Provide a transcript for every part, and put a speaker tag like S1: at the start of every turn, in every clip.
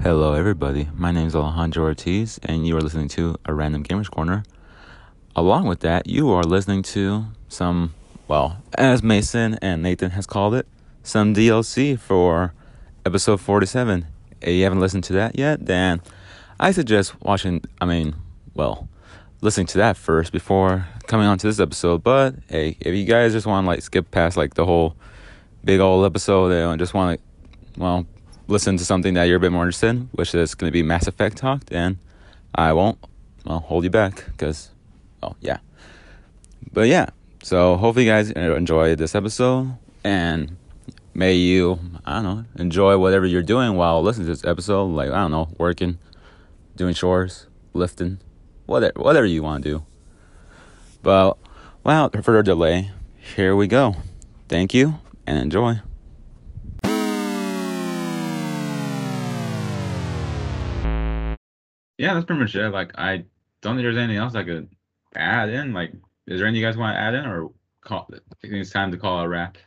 S1: Hello, everybody. My name is Alejandro Ortiz, and you are listening to a Random Gamers Corner. Along with that, you are listening to some, well, as Mason and Nathan has called it, some DLC for episode 47. If you haven't listened to that yet, then I suggest watching, I mean, well, listening to that first before coming on to this episode. But hey, if you guys just want to like skip past like the whole big old episode and just want to, well, listen to something that you're a bit more interested in, which is going to be Mass Effect talk, and I won't, well, hold you back because, oh, yeah. But yeah, so hopefully you guys enjoy this episode and may you, I don't know, enjoy whatever you're doing while listening to this episode. Like, I don't know, working, doing chores, lifting, whatever, whatever you want to do. But without further delay, here we go. Thank you and enjoy. Yeah, that's pretty much it. Like, I don't think there's anything else I could add in. Like, is there anything you guys want to add in, or call? I think it's time to call a wrap.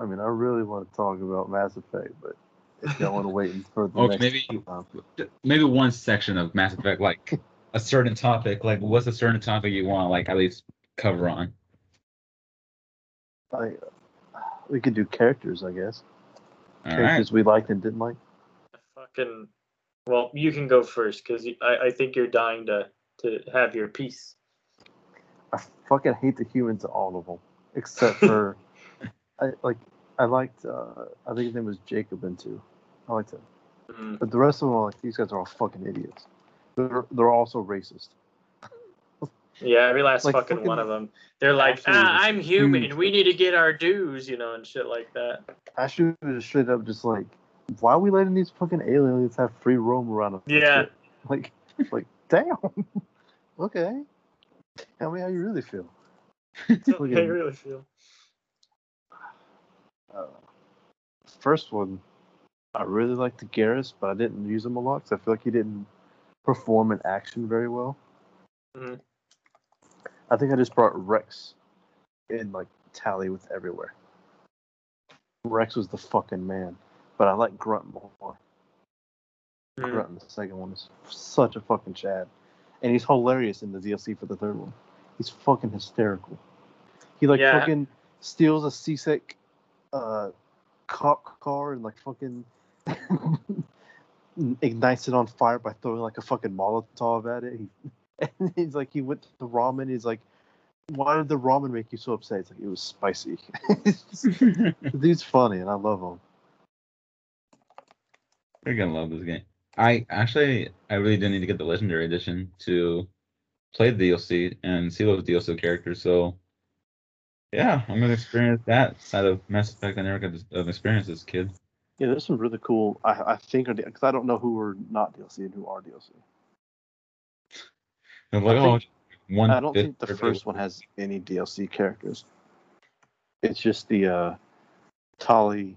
S2: I mean, I really want to talk about Mass Effect, but if y'all want to wait for the
S1: Okay,
S2: next
S1: maybe-
S2: time.
S1: Maybe one section of Mass Effect, like a certain topic. Like, what's a certain topic you want, like, at least cover on?
S2: I, we could do characters, I guess.
S1: All right.
S2: characters we liked and didn't like.
S3: Fucking. Well, you can go first because I, I think you're dying to to have your piece.
S2: I fucking hate the humans, all of them, except for I like I liked uh, I think his name was Jacob into. I liked him,
S3: Mm.
S2: but the rest of them, like these guys are all fucking idiots. They're they're also racist.
S3: Yeah, every last
S2: Like,
S3: fucking,
S2: fucking
S3: one of them. They're like, ah, I'm human.
S2: huge.
S3: We need to get our dues, you know, and shit like that.
S2: Ashley was straight up just like, why are we letting these fucking aliens have free roam around?
S3: Yeah.
S2: Like, like, damn. okay. Tell me how you really feel.
S3: What
S2: at
S3: really feel.
S2: Uh, first one, I really liked the Garrus, but I didn't use him a lot because I feel like he didn't perform in action very well.
S3: Mhm.
S2: I think I just brought Wrex in like Tali with everywhere. Rex was the fucking man, but I like Grunt more.
S3: Mm.
S2: Grunt in the second one is such a fucking chad, and he's hilarious in the DLC for the third one. He's fucking hysterical. He like
S3: Yeah.
S2: fucking steals a C-Sec uh, cop car and like fucking ignites it on fire by throwing like a fucking Molotov at it. He, and he's like, he went to the ramen. He's like, why did the ramen make you so upset? It's like it was spicy. the dude's funny, and I love him.
S1: You're gonna love this game. I actually, I really didn't need to get the legendary edition to play the DLC and see those DLC characters. So, yeah, I'm gonna experience that side of Mass Effect I never got to- of experience as a kid.
S2: Yeah, there's some really cool. I, I think because I don't know who are not DLC and who are DLC.
S1: Like,
S2: I
S1: oh,
S2: think-
S1: one.
S2: I don't think the first one has any DLC characters. It's just the uh, Tali,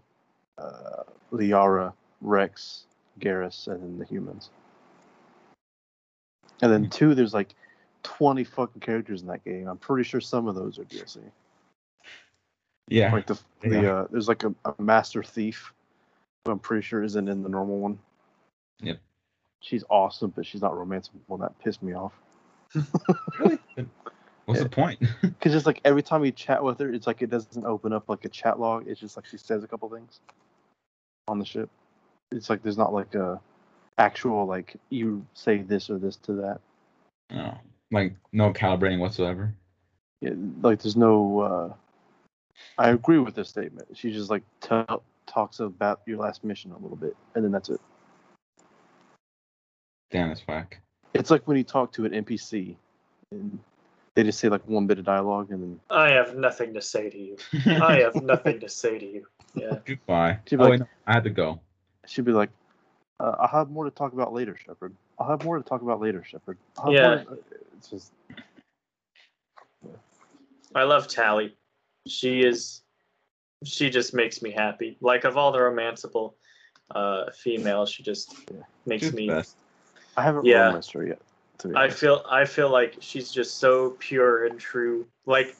S2: uh, Liara, Wrex, Garrus, and then the humans. And then two, there's like 20 fucking characters in that game. I'm pretty sure some of those are DLC.
S1: Yeah,
S2: Like the
S1: Yeah.
S2: the uh, there's like a, a master thief, who I'm pretty sure isn't in the normal one.
S1: Yep.
S2: She's awesome, but she's not romantic. Well, that pissed me off.
S1: really. What's
S2: Yeah.
S1: the point?
S2: Because it's like every time you chat with her, it's like it doesn't open up like a chat log. It's just like she says a couple things on the ship. It's like there's not like a actual like you say this or this to that.
S1: no, like no calibrating whatsoever.
S2: Yeah, like there's no. uh I agree with this statement. She just like tell, talks about your last mission a little bit, and then that's it.
S1: Damn, that's whack.
S2: It's like when you talk to an NPC, and they just say like one bit of dialogue, and then
S3: I have nothing to say to you. I have nothing to say to you. Yeah.
S1: Goodbye.
S2: She'd be
S1: Oh,
S2: like-
S1: wait, no, I had to go.
S2: She'd be like, uh, "I'll have more to talk about later, Shepard. I'll have more to talk about later, Shepard." I'll
S3: Yeah.
S2: more to-" It's just
S3: I love Tali. She is. She just makes me happy. Like of all the romanceable uh, females, she just
S2: Yeah.
S3: makes
S1: She's the
S3: me.
S1: best.
S2: I haven't
S3: Yeah.
S2: romanced her yet. To be
S3: I feel I feel like she's just so pure and true. Like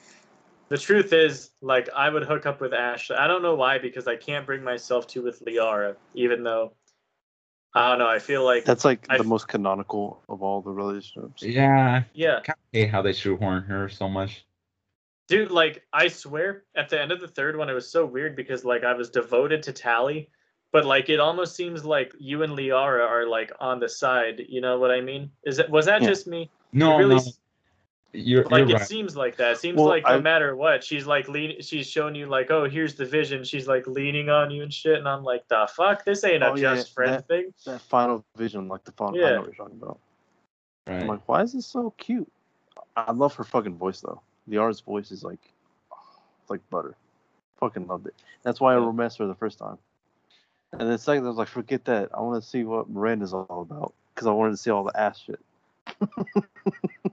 S3: the truth is, like I would hook up with Ashley. I don't know why, because I can't bring myself to with Liara, even though I don't know. I feel like
S2: That's like
S3: I-
S2: the most canonical of all the relationships.
S1: Yeah,
S3: yeah,
S1: I hate how they shoehorn her so much.
S3: dude. Like I swear, at the end of the third one, it was so weird because like I was devoted to Tali, but like it almost seems like you and Liara are like on the side. You know what I mean? Is it was that
S2: Yeah.
S3: just me?
S1: No,
S3: really
S1: no,
S3: s-
S1: you're,
S3: like
S1: you're
S3: it
S1: right.
S3: seems like that. It seems
S2: Well,
S3: like no
S2: I-
S3: matter what, she's like lean. She's showing you like, oh, here's the vision. She's like leaning on you and shit. And I'm like, the fuck, this ain't a
S2: Oh, yeah,
S3: just friend
S2: that-
S3: thing.
S2: That final vision, like the final, I
S3: Yeah.
S2: know what you're talking about.
S1: Right.
S2: I'm like, why is this so cute? I love her fucking voice though. The artist's voice is like, it's like butter. Fucking loved it. That's why I
S3: Yeah.
S2: romanced her the first time. And then second, I was like, forget that. I want to see what Miranda's all about because I wanted to see all the ass shit.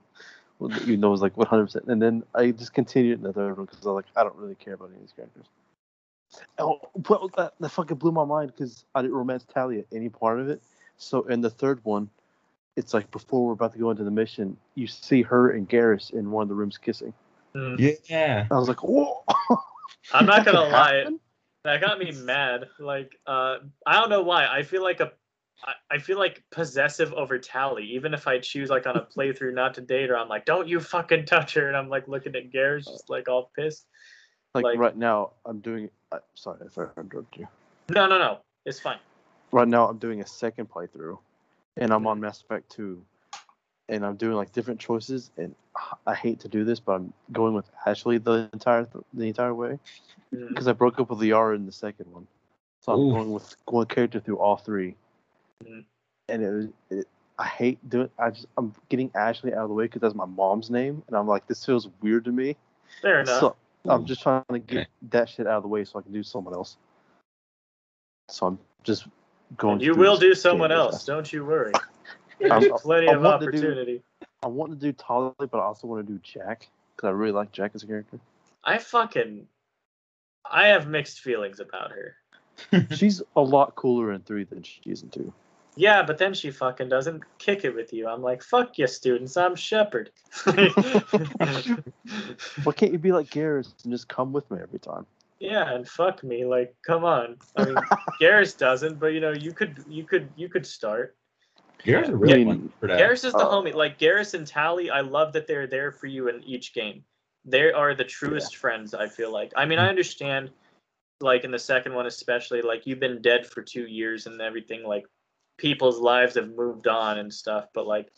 S2: Well, you know, it was like 100%. And then I just continued in the third one because I was like, I don't really care about any of these characters. Oh, well, that, that fucking blew my mind because I didn't romance Talia at any part of it. So in the third one, it's like before we're about to go into the mission, you see her and Garrus in one of the rooms kissing.
S3: Mm.
S1: yeah.
S2: I was like, whoa.
S3: I'm not gonna
S2: could
S3: lie. That got me mad. Like, uh, I don't know why. I feel like a, I, I feel like possessive over Tali. Even if I choose like on a playthrough not to date her, I'm like, don't you fucking touch her. And I'm like looking at Garrus, just like all pissed.
S2: Like,
S3: Like-
S2: right now, I'm doing. Uh, sorry if I interrupted you.
S3: No, no, no. It's fine.
S2: Right now, I'm doing a second playthrough, and I'm on Mass Effect 2, and I'm doing like different choices. And I hate to do this, but I'm going with Ashley the entire the entire way
S3: Mm.
S2: because I broke up with Liara in the second one, so I'm
S1: Ooh.
S2: going with one character through all three.
S3: Mhm.
S2: And it was. It, I hate doing. I just I'm getting Ashley out of the way because that's my mom's name, and I'm like, this feels weird to me.
S3: Fair enough.
S2: So I'm just trying to get
S1: Okay.
S2: that shit out of the way so I can do someone else. So I'm just going.
S3: And you
S2: through
S3: will do someone else.
S2: fast.
S3: Don't you worry.
S2: I'm-
S3: There's plenty
S2: I
S3: of
S2: want to do-
S3: opportunity.
S2: I want to do Tali, but I also want to do Jack because I really like Jack as a character.
S3: I fucking, I have mixed feelings about her.
S2: She's a lot cooler in three than she is in two.
S3: Yeah, but then she fucking doesn't kick it with you. I'm like, fuck you, students. I'm Shepard.
S2: Why can't you be like Garrus and just come with me every time?
S3: yeah, and fuck me. Like, come on. I mean, Garrus doesn't, but you know, you could, you could, you could start.
S1: Garrus a real
S2: Yeah.
S1: one for that.
S3: Garrus is the
S2: Uh,
S3: homie. Like Garrus and Tali, I love that they're there for you in each game. They are the truest friends. I feel like. I mean, I understand, like in the second one especially, like you've been dead for two years and everything. Like people's lives have moved on and stuff, but like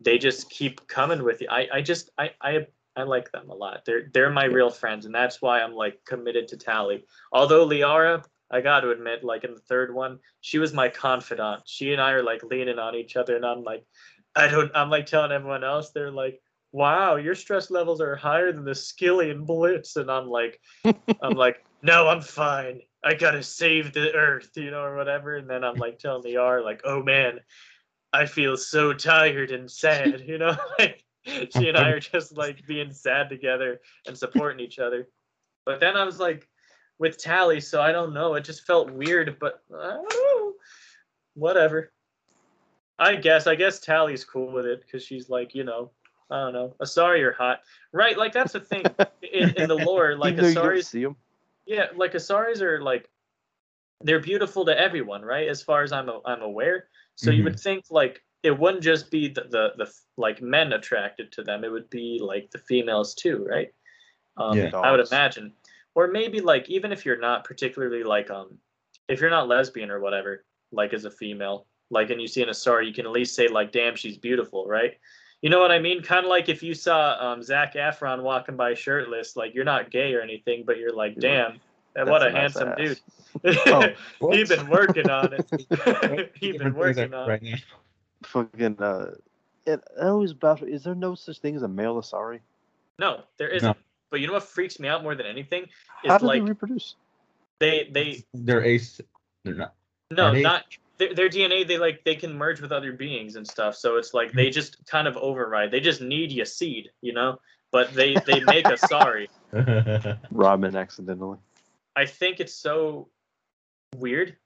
S3: they just keep coming with you. I, I just, I, I, I like them a lot. They're, they're my real friends, and that's why I'm like committed to Tali. Although Liara, I got to admit, like in the third one, she was my confidant. She and I are like leaning on each other, and I'm like, I don't. I'm like telling everyone else, they're like, "Wow, your stress levels are higher than the Skyllian Blitz," and I'm like, I'm like, no, I'm fine. I gotta save the Earth, you know, or whatever. And then I'm like telling the R, like, oh man, I feel so tired and sad, you know. like she and I are just like being sad together and supporting each other. But then I was like with Tali, so I don't know. It just felt weird, but I don't know. Whatever. I guess. I guess Tali's cool with it because she's like, you know, I don't know. Asari are hot, right? Like that's the thing in, in the lore. Like
S2: you don't
S3: Asari's,
S2: see them.
S3: yeah, like Asaris are like, they're beautiful to everyone, right? As far as I'm I'm aware. So you would think like it wouldn't just be the, the the like men attracted to them. It would be like the females too, right? Um,
S1: Yeah.
S3: I would imagine, or maybe like even if you're not particularly like um, if you're not lesbian or whatever, like as a female, like and you see an Asari, you can at least say like, damn, she's beautiful, right? You know what I mean? Kind of like if you saw um, Zac Efron walking by shirtless, like you're not gay or anything, but you're like, damn, that what a
S2: nice
S3: handsome
S2: ass.
S3: dude.
S2: Oh,
S1: What?
S3: He been working on it. He's been working on it.
S1: right now.
S2: Fucking. Uh, it, I always baffle. Is there no such thing as a male Asari?
S3: No, there isn't. But you know what freaks me out more than anything is
S2: How do
S3: like
S2: they reproduce?
S3: they they
S1: They're ace. They're not.
S3: no
S1: they-
S3: not their, their DNA they like they can merge with other beings and stuff. So it's like they just kind of override. They just need your seed, you know. But they they make us sorry.
S2: Ramen accidentally.
S3: I think it's so weird.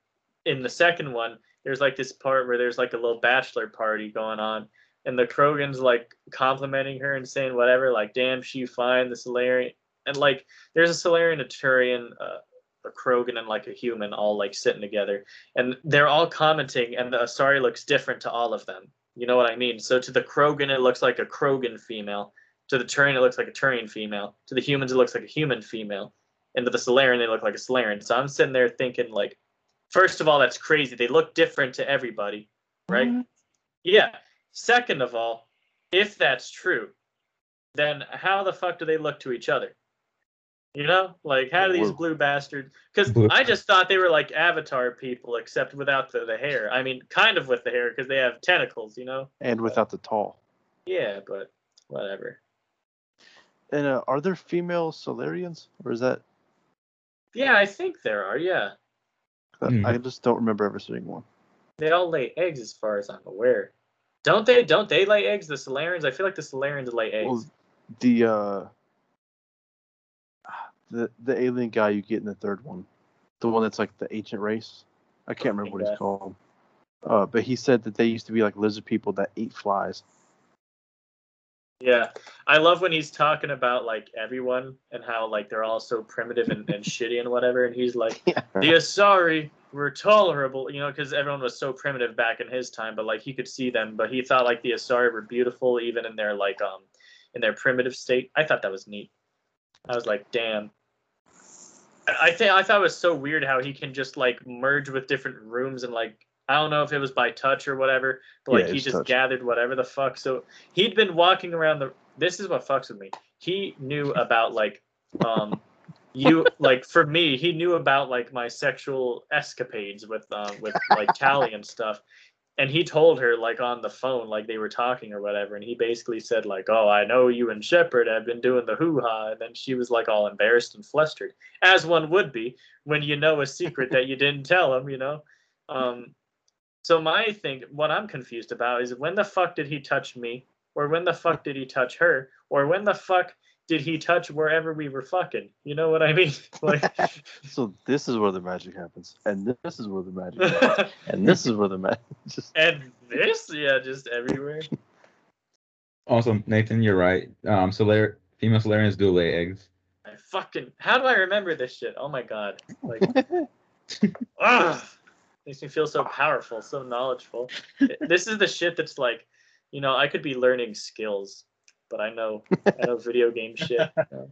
S3: In the second one, there's like this part where there's like a little bachelor party going on, and the Krogan's like complimenting her and saying whatever, like, damn, she fine, the Salarian. And like, there's a Salarian Aturian uh, a Krogan and like a human all like sitting together, and they're all commenting, and the Asari looks different to all of them. You know what I mean? So to the Krogan, it looks like a Krogan female. To the Turian, it looks like a Turian female. To the humans, it looks like a human female. And to the Salarian, they look like a Salarian. So I'm sitting there thinking, like, first of all, that's crazy. They look different to everybody, right?
S2: What?
S3: Yeah. Second of all, if that's true, then how the fuck do they look to each other? You know, like how do these
S2: Blue.
S3: blue bastards? Because I just thought they were like Avatar people, except without the, the hair. I mean, kind of with the hair because they have tentacles. You know?
S2: And without the tall.
S3: Yeah, but whatever.
S2: And uh, are there female Salarians, or is that?
S3: Yeah, I think there are. Yeah,
S1: Hmm.
S2: I just don't remember ever seeing one.
S3: they all lay eggs, as far as I'm aware. Don't they? Don't they lay eggs? The Salarians? I feel like the Salarians lay eggs.
S2: Well, the uh, the the alien guy you get in the third one, the one that's like the ancient race. I can't remember what he's called. Uh, but he said that they used to be like lizard people that ate flies.
S3: Yeah, I love when he's talking about like everyone and how like they're all so primitive and, and shitty and whatever, and he's like,
S2: Yeah.
S3: the Asari were tolerable, you know, because everyone was so primitive back in his time, but like he could see them, but he thought like the Asari were beautiful even in their like um in their primitive state. I thought that was neat. I was like, damn. I- think I thought it was so weird how he can just like merge with different rooms and like I don't know if it was by touch or whatever, but like
S2: Yeah,
S3: he just
S2: touch.
S3: gathered whatever the fuck. So he'd been walking around the. This is what fucks with me. He knew about like, um, you like for me, he knew about like my sexual escapades with um with like Tali and stuff. And he told her like on the phone, like they were talking or whatever, and he basically said like, "Oh, I know you and Shepard have been doing the hoo ha," and then she was like all embarrassed and flustered, as one would be when you know a secret that you didn't tell him, you know. Um, so my thing, what I'm confused about is when the fuck did he touch me, or when the fuck did he touch her, or when the fuck did he touch wherever we were fucking? You know what I mean? Like,
S2: So this is where the magic happens, and this is where the magic happens, and this is where the magic. Just
S3: and this, yeah, just everywhere.
S1: Also, Nathan, you're right. Um, Solar female Salarians do lay eggs.
S3: I fucking, how do I remember this shit? Oh my god, like, ugh, makes me feel so powerful, so knowledgeable. this is the shit that's like, you know, I could be learning skills, but I know, I know video game shit. you.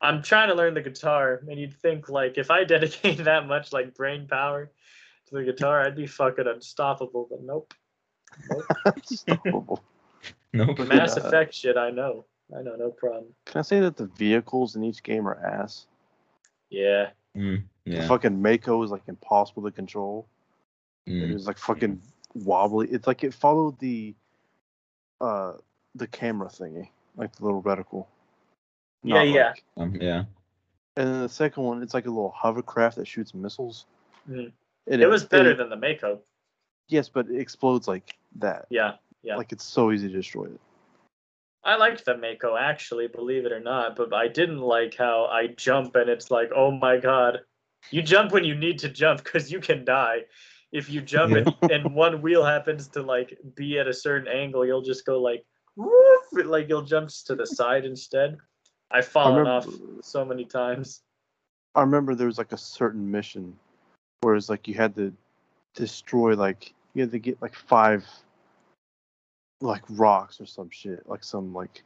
S3: I'm trying to learn the guitar, and you'd think like if I dedicate that much like brain power to the guitar, I'd be fucking unstoppable. But nope,
S2: unstoppable.
S1: Nope.
S3: Mass
S2: Yeah.
S3: Effect shit. I know, I know, no problem.
S2: Can I say that the vehicles in each game are ass?
S3: Yeah,
S1: Mm,
S2: The
S1: yeah.
S2: fucking Mako is like impossible to control. It
S1: Mm.
S2: was like fucking wobbly. It's like it followed the uh the camera thingy, like the little reticle.
S3: Yeah,
S2: Not
S3: yeah.
S2: like-
S1: Um, yeah.
S2: and then the second one, it's like a little hovercraft that shoots missiles. And
S3: it was better
S2: it-
S3: than the Mako.
S2: yes, but it explodes like that.
S3: Yeah, yeah.
S2: Like it's so easy to destroy it.
S3: I liked the Mako actually, believe it or not, but I didn't like how I jump and it's like, oh my god, you jump when you need to jump because you can die. If you jump and, and one wheel happens to like be at a certain angle, you'll just go like, woof, like you'll jump to the side instead. I've fallen
S2: remember-
S3: off so many times.
S2: I remember there was like a certain mission where it's like you had to destroy like you had to get like five like rocks or some shit, like some like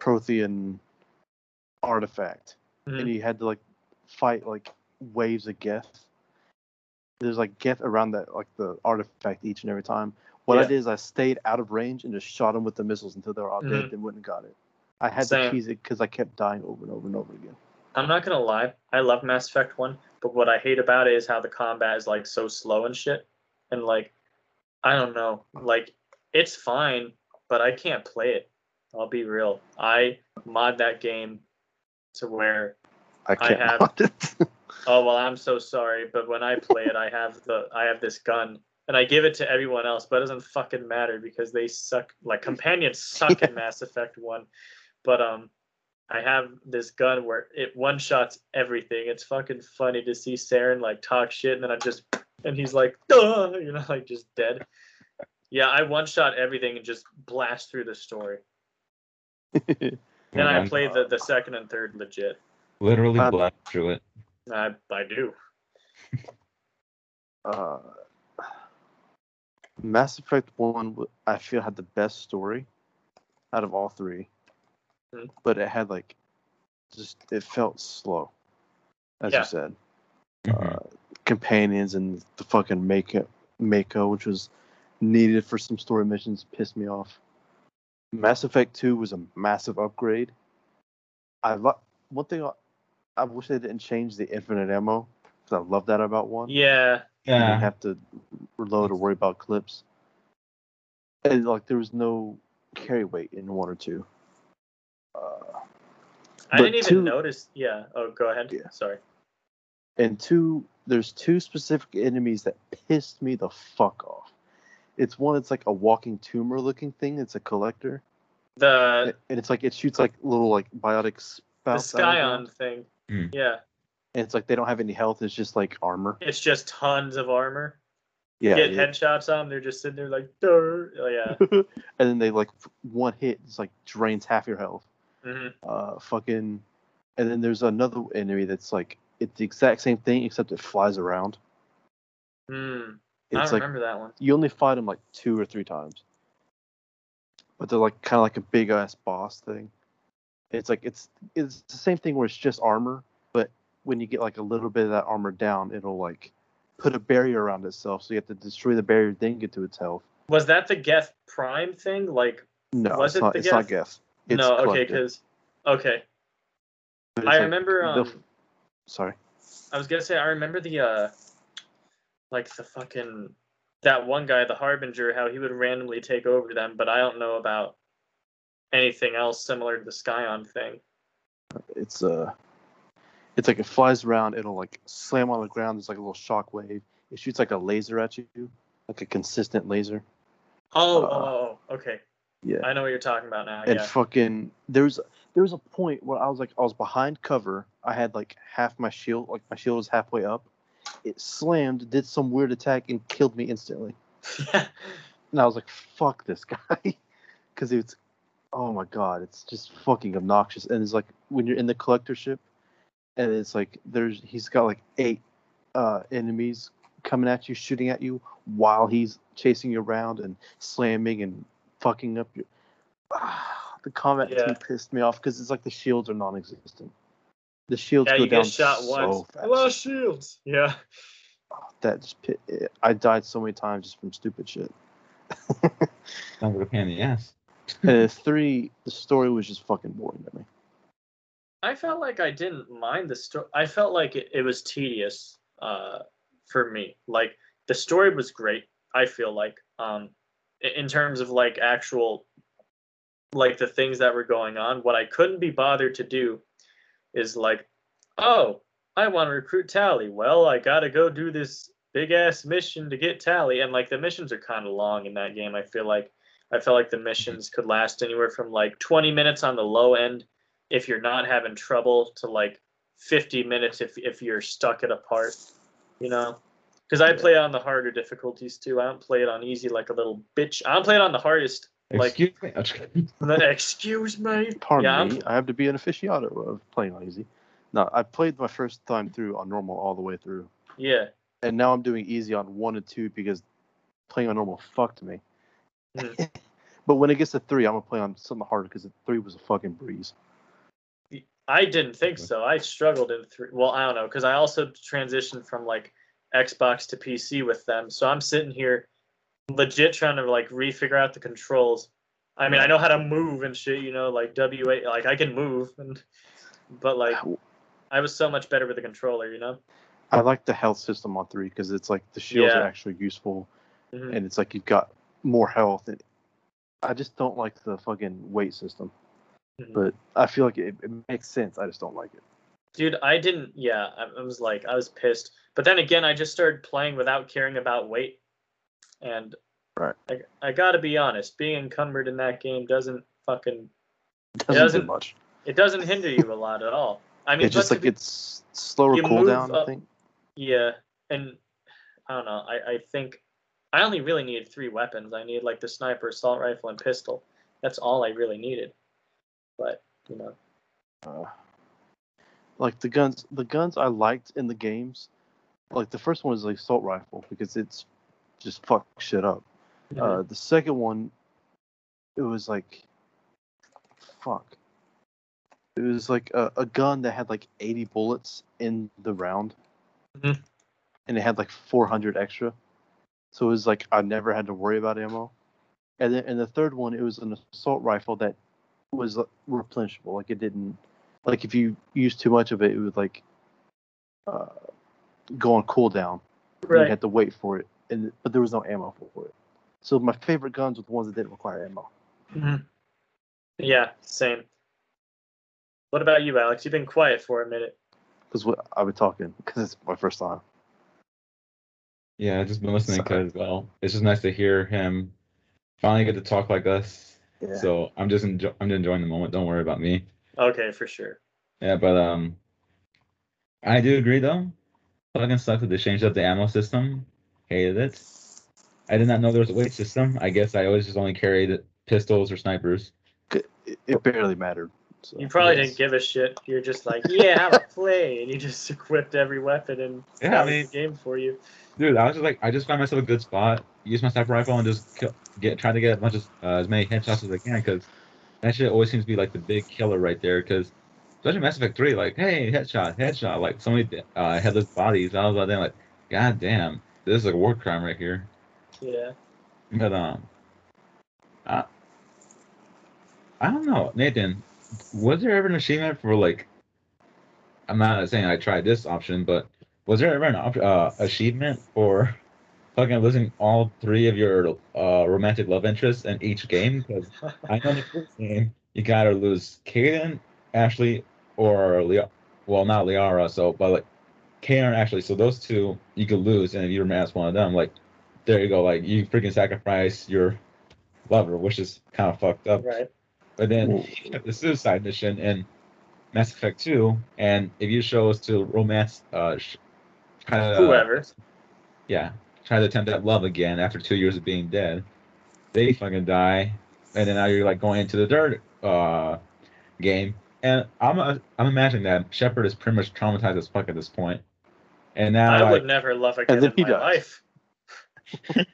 S2: Prothean artifact.
S3: Mhm.
S2: And you had to like fight like waves of Geth. There's like Geth around that like the artifact each and every time. What I did is I stayed out of range and just shot them with the missiles until they were all
S3: Mhm.
S2: dead and wouldn't have got it. I had to cheese it because I kept dying over and over and over again.
S3: I'm not gonna lie, I love Mass Effect One, but what I hate about it is how the combat is like so slow and shit. And like, I don't know, like it's fine, but I can't play it. I'll be real. I mod that game to where
S2: I can't
S3: have-
S2: mod it.
S3: oh well I'm so sorry, but when I play it I have the I have this gun and I give it to everyone else, but it doesn't fucking matter because they suck like companions suck in Mass Effect One. But um I have this gun where it one shots everything. It's fucking funny to see Saren like talk shit and then I just and he's like, Duh! you know, like just dead. Yeah, I one shot everything and just blast through the story. Then I played the, the second and third legit.
S1: Literally
S2: Um,
S1: blast through it.
S3: I I do.
S2: uh, Mass Effect One, I feel had the best story out of all three,
S3: Hmm.
S2: but it had like just it felt slow, as
S3: Yeah.
S2: you said.
S1: Mhm.
S2: Uh, companions and the fucking Mako, Mako, which was needed for some story missions, pissed me off. Mass Effect Two was a massive upgrade. I love one thing I, I wish they didn't change the infinite ammo because I love that about one.
S3: Yeah.
S2: You didn't
S1: yeah.
S2: have to reload or worry about clips. And like there was no carry weight in one or two. Uh,
S3: I didn't even
S2: two-
S3: notice. Yeah. Oh, go ahead.
S2: Yeah.
S3: Sorry.
S2: and two, there's two specific enemies that pissed me the fuck off. It's one, it's like a walking tumor looking thing. It's a collector,
S3: The
S2: and it's like it shoots like little like biotic
S3: the
S2: spouts. out of
S3: Scion thing.
S1: Hmm.
S3: Yeah.
S2: And it's like they don't have any health. It's just like armor.
S3: It's just tons of armor.
S2: Yeah.
S3: Get
S2: yeah.
S3: headshots on them. They're just sitting there like, Durr. Oh, yeah.
S2: and then they like one hit, it's like drains half your health.
S3: hmm
S2: uh fucking and then there's another enemy that's like it's the exact same thing except it flies around
S3: Hmm. I
S2: it's
S3: don't
S2: like
S3: remember that one.
S2: you only fight them like two or three times but they're like kind of like a big ass boss thing it's like it's it's the same thing where it's just armor when you get like a little bit of that armor down it'll like put a barrier around itself so you have to destroy the barrier then get to its health
S3: Was that the Geth Prime thing? Like,
S2: no
S3: Was
S2: it's
S3: it
S2: not
S3: the
S2: it's not
S3: Geth?
S2: Geth. It's
S3: no. Okay. Because. Okay. I
S2: like
S3: remember. Um,
S2: sorry
S3: I was gonna say I remember the uh, like the fucking that one guy, the Harbinger, how he would randomly take over them, but I don't know about anything else similar to the Scion thing.
S2: it's uh it's like it flies around it'll like slam on the ground there's like a little shock wave. It shoots like a laser at you like a consistent laser.
S3: Oh,
S2: Uh,
S3: oh, oh, okay.
S2: yeah.
S3: I know what you're talking about now.
S2: and
S3: yeah.
S2: fucking there's there was a point where i was like i was behind cover. I had like half my shield like my shield was halfway up. It slammed did some weird attack and killed me instantly. And i was like fuck this guy. Because it's oh my god it's just fucking obnoxious. And it's like when you're in the collector ship and it's like there's he's got like eight uh enemies coming at you shooting at you while he's chasing you around and slamming and fucking up your the combat
S3: Yeah.
S2: team pissed me off because it's like the shields are non-existent the shields
S3: yeah,
S2: go
S3: you
S2: down
S3: get shot
S2: so
S3: once.
S2: fast
S3: Hello, shields. Yeah.
S2: that just pi- i died so many times just from stupid shit
S1: Sounds like a pain in the ass.
S2: and three the story was just fucking boring to me
S3: I felt like I didn't mind the story. I felt like it, it was tedious uh, for me. Like the story was great. I feel like um, in terms of like actual like the things that were going on. What I couldn't be bothered to do is like, oh, I want to recruit Tali. Well, I gotta go do this big ass mission to get Tali, and like the missions are kind of long in that game. I feel like I felt like the missions could last anywhere from like 20 minutes on the low end if you're not having trouble to like 50 minutes if if you're stuck at a part, you know. Because I
S2: Yeah.
S3: play on the harder difficulties too. I don't play it on easy like a little bitch. I don't play it on the hardest. Like-
S1: Excuse me. I'm just kidding.
S3: Excuse me.
S2: Pardon
S3: Yeah, I'm-
S2: me, I have to be an aficionado of playing on easy. No, I played my first time through on normal all the way through,
S3: Yeah.
S2: and now I'm doing easy on one and two because playing on normal fucked me.
S3: Mhm.
S2: but when it gets to three, I'm gonna play on something harder because three was a fucking breeze.
S3: I didn't think so. I struggled in three. Well, I don't know because I also transitioned from like Xbox to PC with them. So I'm sitting here, legit trying to like refigure out the controls. I mean, I know how to move and shit. You know, like W A, like I can move, and but like I was so much better with the controller. You know.
S2: I like the health system on three because it's like the shields
S3: Yeah.
S2: are actually useful,
S3: Mhm.
S2: and it's like you've got more health. And I just don't like the fucking weight system,
S3: Mhm.
S2: but I feel like it, it makes sense. I just don't like it.
S3: Dude, I didn't. Yeah, I, I was like, I was pissed. But then again, I just started playing without caring about weight, and
S2: Right.
S3: I, I gotta be honest, being encumbered in that game doesn't fucking
S2: It doesn't,
S3: doesn't-
S2: do much.
S3: it doesn't hinder you a lot at all. I mean,
S2: it's just like
S3: be-
S2: it's slower cooldown. I think.
S3: yeah, and I don't know. I I think I only really needed three weapons. I needed like the sniper, assault rifle, and pistol. That's all I really needed. But you know,
S2: Uh, like the guns the guns I liked in the games, like the first one was like assault rifle because it's just fuck shit up. Uh, the second one, it was like, fuck. It was like a, a gun that had like 80 bullets in the round,
S3: Mhm.
S2: and it had like 400 extra. So it was like I never had to worry about ammo. And then and the third one, it was an assault rifle that was replenishable. Like it didn't, like if you used too much of it, it would like uh, go on cooldown. You
S3: right.
S2: had to wait for it, and but there was no ammo for it. So my favorite guns were the ones that didn't require ammo.
S3: Mhm. Yeah, same. What about you, Alex? You've been quiet for a minute.
S2: Because I've been talking, because it's my first time.
S1: Yeah, I've just been listening
S2: Sorry.
S1: because well, it's just nice to hear him finally get to talk like us.
S2: Yeah.
S1: So I'm just enjo- I'm enjoying the moment. Don't worry about me.
S3: Okay, for sure.
S1: Yeah, but um, I do agree though. Fucking sucks that they changed up the ammo system. Hated it. I did not know there was a weight system. I guess I always just only carried pistols or snipers.
S2: it, it barely mattered. So.
S3: You probably
S1: Yes.
S3: didn't give a shit. You're just like, yeah, have a play, and you just equipped every weapon, and
S1: Yeah,
S3: that
S1: I
S3: was
S1: mean-
S3: the game for you.
S1: Dude, I was just like, I just find myself a good spot. Use my sniper rifle and just kill, get try to get as much as uh, as many headshots as I can because that shit always seems to be like the big killer right there. Because especially Mass Effect Three, like, hey, headshot, headshot, like so many uh, headless bodies. I was like, damn, like, god damn, this is a war crime right here.
S3: Yeah.
S1: But um, I, I don't know, Nathan. Was there ever an achievement for like? I'm not saying I tried this option, but was there ever an op- uh, achievement for fucking losing all three of your uh, romantic love interests in each game? Because I know in the first game you gotta lose Kaidan, Ashley, or Lea- well, not Liara. So, but like Kaidan and Ashley. So those two you could lose, and if you romance one of them, like there you go. Like you freaking sacrifice your lover, which is kind of fucked up.
S3: right.
S1: But then you have the suicide mission in Mass Effect 2, and if you chose to romance, uh, sh- try to,
S3: Whoever.
S1: yeah, try to attempt that love again after two years of being dead, they fucking die, and then now you're like going into the dirt uh game, and I'm uh, I'm imagining that Shepard is pretty much traumatized as fuck at this point. point, and now
S3: I
S1: like,
S3: would never love again in
S2: he
S3: my
S2: dies.
S3: life.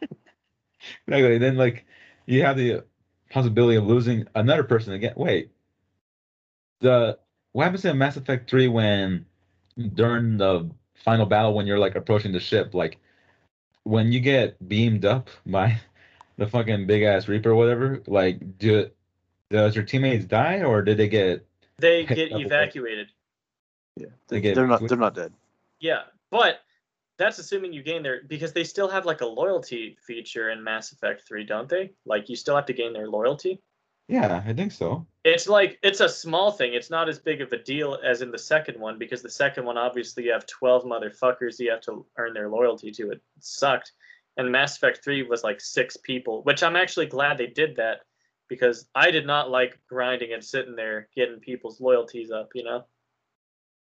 S1: Exactly. Then like you have the possibility of losing another person again. Wait. The what happens in Mass Effect 3 when during the final battle when you're like approaching the ship, like when you get beamed up by the fucking big ass Reaper or whatever, like do does your teammates die or did they get
S3: They get
S1: up a-
S3: evacuated.
S2: Yeah,
S1: They
S2: they,
S1: get-
S2: they're not they're not dead.
S3: Yeah, but that's assuming you gain their because they still have like a loyalty feature in Mass Effect 3, don't they? Like you still have to gain their loyalty.
S1: Yeah, I think so.
S3: It's like it's a small thing. It's not as big of a deal as in the second one because the second one obviously you have 12 motherfuckers you have to earn their loyalty to. It sucked. And Mass Effect 3 was like 6 people, which I'm actually glad they did that because I did not like grinding and sitting there getting people's loyalties up, you know.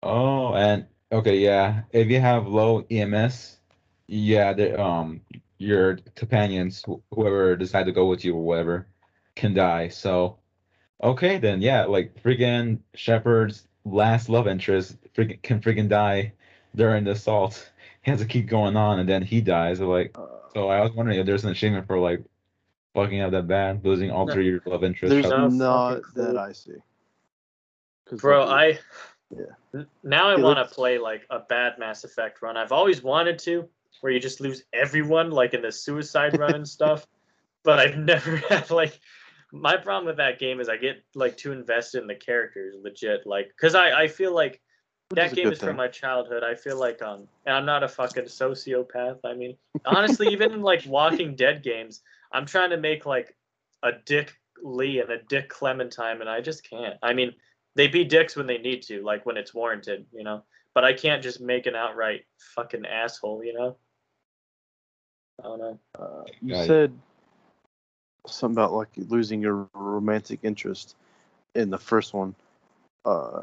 S1: Oh, and okay, yeah. If you have low EMS, yeah, the um your companions, whoever decide to go with you or whatever, can die. So, okay, then yeah, like friggin' Shepard's last love interest freaking can friggin' die during the assault. He has to keep going on, and then he dies. So, like,
S2: Uh,
S1: so I was wondering if there's an achievement for like fucking up that bad, losing all three of your love interests.
S2: there's
S3: no
S2: not
S3: fucking
S2: that
S3: clue.
S2: I see.
S3: Bro,
S2: like,
S3: I
S2: Yeah.
S3: Now I want to play like a bad Mass Effect run. I've always wanted to, where you just lose everyone, like in the suicide run and stuff. But I've never had like my problem with that game is I get like too invested in the characters, legit. Like, cause I I feel like
S2: which
S3: that game
S2: good
S3: is from my childhood. I feel like um, and I'm not a fucking sociopath. I mean, honestly, even in like Walking Dead games, I'm trying to make like a Dick Lee and a Dick Clementine, and I just can't. I mean, they be dicks when they need to, like when it's warranted, you know. But I can't just make an outright fucking asshole, you know. I don't know.
S2: Uh, you
S1: Right.
S2: said something about like losing your romantic interest in the first one. Uh,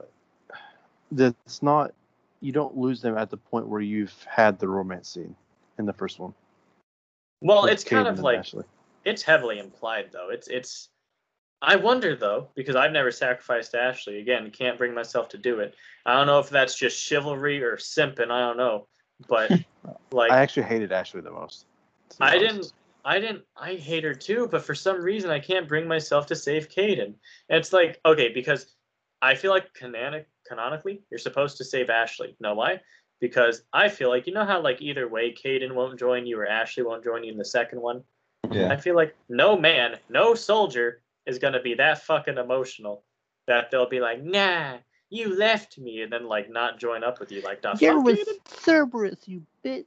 S2: that's not. You don't lose them at the point where you've had the romance scene in the first one.
S3: Well,
S2: with
S3: it's kind of like
S2: Ashley.
S3: it's heavily implied though. It's it's I wonder though, because I've never sacrificed Ashley. Again, can't bring myself to do it. I don't know if that's just chivalry or simping. I don't know, but like
S2: I actually hated Ashley the most.
S3: I
S2: honest.
S3: didn't. I didn't. I hate her too, but for some reason I can't bring myself to save Kaidan. It's like okay, because I feel like canonic, canonically you're supposed to save Ashley. Know why? Because I feel like you know how like either way Kaidan won't join you or Ashley won't join you in the second one.
S1: Yeah.
S3: I feel like no man, no soldier is gonna be that fucking emotional that they'll be like, nah, you left me, and then like not join up with you, like the fuck, Kaidan?
S2: Cerberus, you bitch.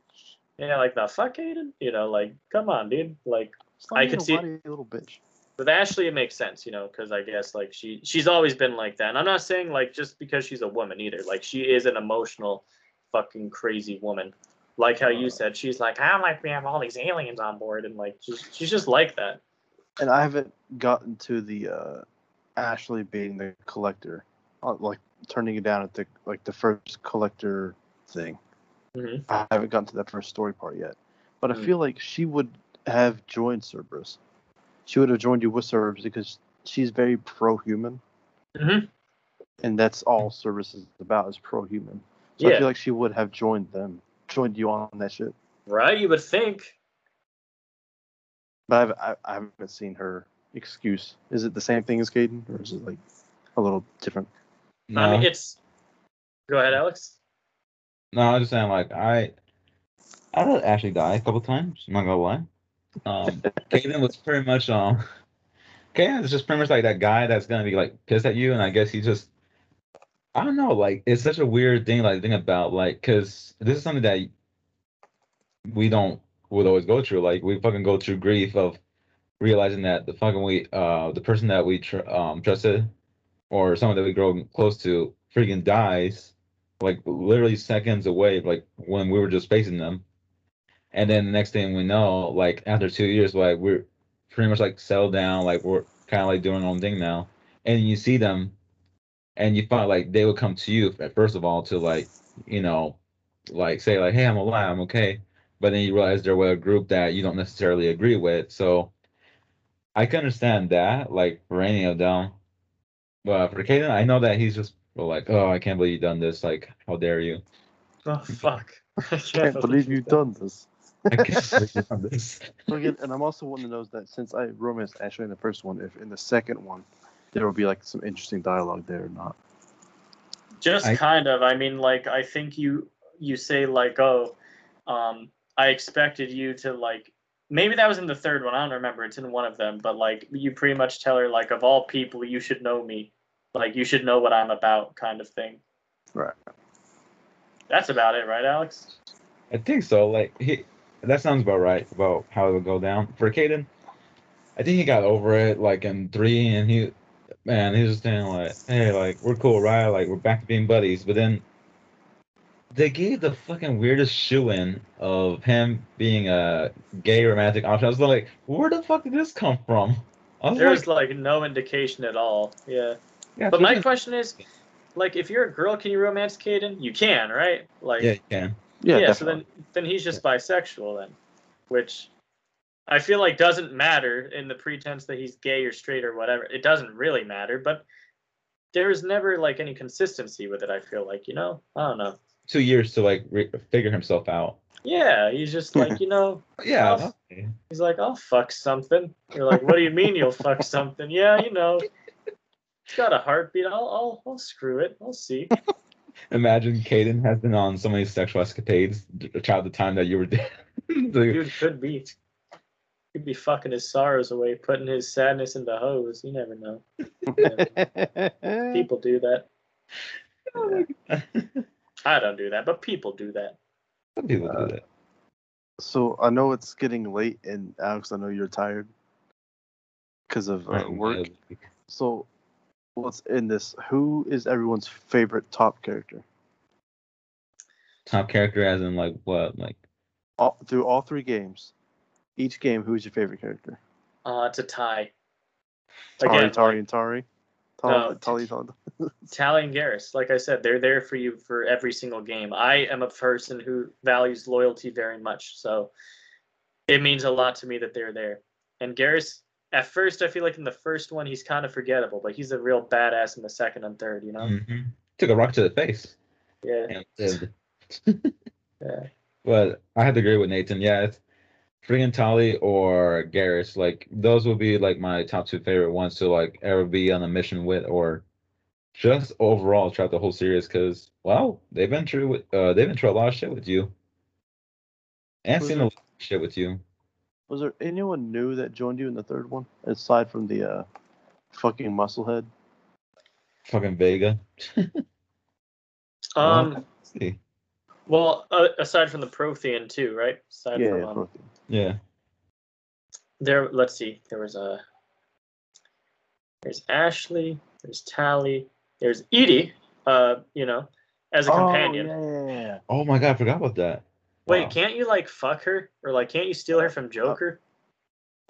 S3: Yeah, like the fuck, Kaidan. You know, like come on, dude. Like I could
S2: a
S3: see-
S2: whiny little bitch.
S3: with Ashley, it makes sense, you know, because I guess like she she's always been like that. And I'm not saying like just because she's a woman either. Like she is an emotional, fucking crazy woman. Like how you said, she's like, I don't like we have all these aliens on board, and like she's she's just like that.
S2: And I haven't gotten to the uh, Ashley being the collector, uh, like turning it down at the like the first collector thing.
S3: Hmm
S2: I haven't gotten to that first story part yet, but I
S3: Mm.
S2: feel like she would have joined Cerberus. She would have joined you with Cerberus because she's very pro-human,
S3: hmm
S2: and that's all Cerberus is about is pro-human. So I feel like she would have joined them, joined you on that shit.
S3: Right? You would think.
S2: But I've, I, I haven't seen her excuse. Is it the same thing as Kaidan, or is it like a little different?
S1: No,
S3: I mean, it's. Go ahead, Alex.
S1: No, I was just saying like I, I let Ashley die a couple times. I'm not gonna lie. Um, Kaidan was pretty much um, Kaidan is just pretty much like that guy that's gonna be like pissed at you, and I guess he just, I don't know, like it's such a weird thing like think about like because this is something that we don't would always go through. Like we fucking go through grief of realizing that the fucking we uh the person that we tr- um trusted or someone that we grow close to freaking dies like literally seconds away like when we were just facing them. And then the next thing we know like after two years like we're pretty much like settled down like we're kind of like doing our own thing now. And you see them and you find like they would come to you first of all to like you know like say like hey i'm alive i'm okay. But then you realize they're with a group that you don't necessarily agree with. So i can understand that like for any of them. But for Kaidan, i know that he's just like oh i can't believe you done this like how dare you
S3: Oh fuck! I
S2: Can't believe you've done this.
S1: i can't believe you done this
S2: So again, and I'm also wanting to know that since I romanced Ashley in the first one, if in the second one there will be like some interesting dialogue there or not.
S3: Just
S1: I-
S3: kind of. I mean, like I think you you say like, oh, um, I expected you to like. Maybe that was in the third one. I don't remember. It's in one of them. But like, you pretty much tell her like, of all people, you should know me. Like, you should know what I'm about, kind of thing.
S2: Right.
S3: That's about it, right, Alex?
S1: I think so. Like he, that sounds about right about how it would go down for Kaidan. I think he got over it like in three, and he, man, he was just saying like, hey, like we're cool, right? Like we're back to being buddies. But then they gave the fucking weirdest shoe in of him being a gay romantic option. I was like, where the fuck did this come from? I was
S3: There's
S1: like,
S3: like no indication at all. Yeah.
S1: Yeah,
S3: But my
S1: freaking-
S3: question is, like, if you're a girl, can you romance Kaidan? You can, right? Like,
S1: yeah, you can.
S2: Yeah,
S3: yeah, so then then he's just bisexual then which i feel like doesn't matter in the pretense that he's gay or straight or whatever it doesn't really matter but there's never like any consistency with it i feel like you know i don't know
S1: Two years to like re- figure himself out.
S3: yeah he's just like you know
S1: Yeah.
S3: he's like i'll fuck something you're like what do you mean you'll fuck something yeah you know it's got a heartbeat i'll i'll, I'll screw it i'll see
S1: Imagine Kaidan has been on so many sexual escapades throughout the time that you were dead.
S3: dude could be could be fucking his sorrows away putting his sadness into hose you never know People do that. I don't do that, but people do that.
S1: Some people do
S2: Uh,
S1: that.
S2: so I know it's getting late, and Alex, I know you're tired because of uh, work. So let's end this. Who is everyone's favorite top character?
S1: Top character, as in like what? Like
S2: All, through all three games, each game, who's your favorite character?
S3: Uh, it's a tie.
S2: Tari,
S3: Again,
S2: Tari, and Tari.
S3: No,
S2: Tali, Tali, Tali.
S3: Tally and Garrus, like I said, they're there for you for every single game. I am a person who values loyalty very much, so it means a lot to me that they're there. And Garrus, at first I feel like in the first one he's kind of forgettable, but he's a real badass in the second and third. You know?
S1: Mhm. Took a rock to the face.
S3: Yeah. Yeah.
S1: But I had to agree with Nathan. Yeah, it's freaking Tali or Garrus. Like those would be like my top two favorite ones to like ever be on a mission with, or just overall throughout the whole series. Because well, they've been through with uh they've been through a lot of shit with you, and
S2: Was
S1: seen
S2: it-
S1: a lot of shit with you.
S2: Was there anyone new that joined you in the third one aside from the uh, fucking musclehead?
S1: Fucking Vega.
S3: Um.
S1: Well, let's see.
S3: Well, uh, aside from the Prothean too, right? Aside
S2: Yeah,
S3: from
S2: yeah,
S3: um,
S1: yeah.
S3: there. Let's see. There was a. There's Ashley. There's Tali. There's EDI. Uh, you know, as a companion.
S2: Oh, yeah.
S1: Oh my god, I forgot about that.
S3: Wait,
S1: Wow.
S3: can't you like fuck her or like can't you steal her from uh, Joker?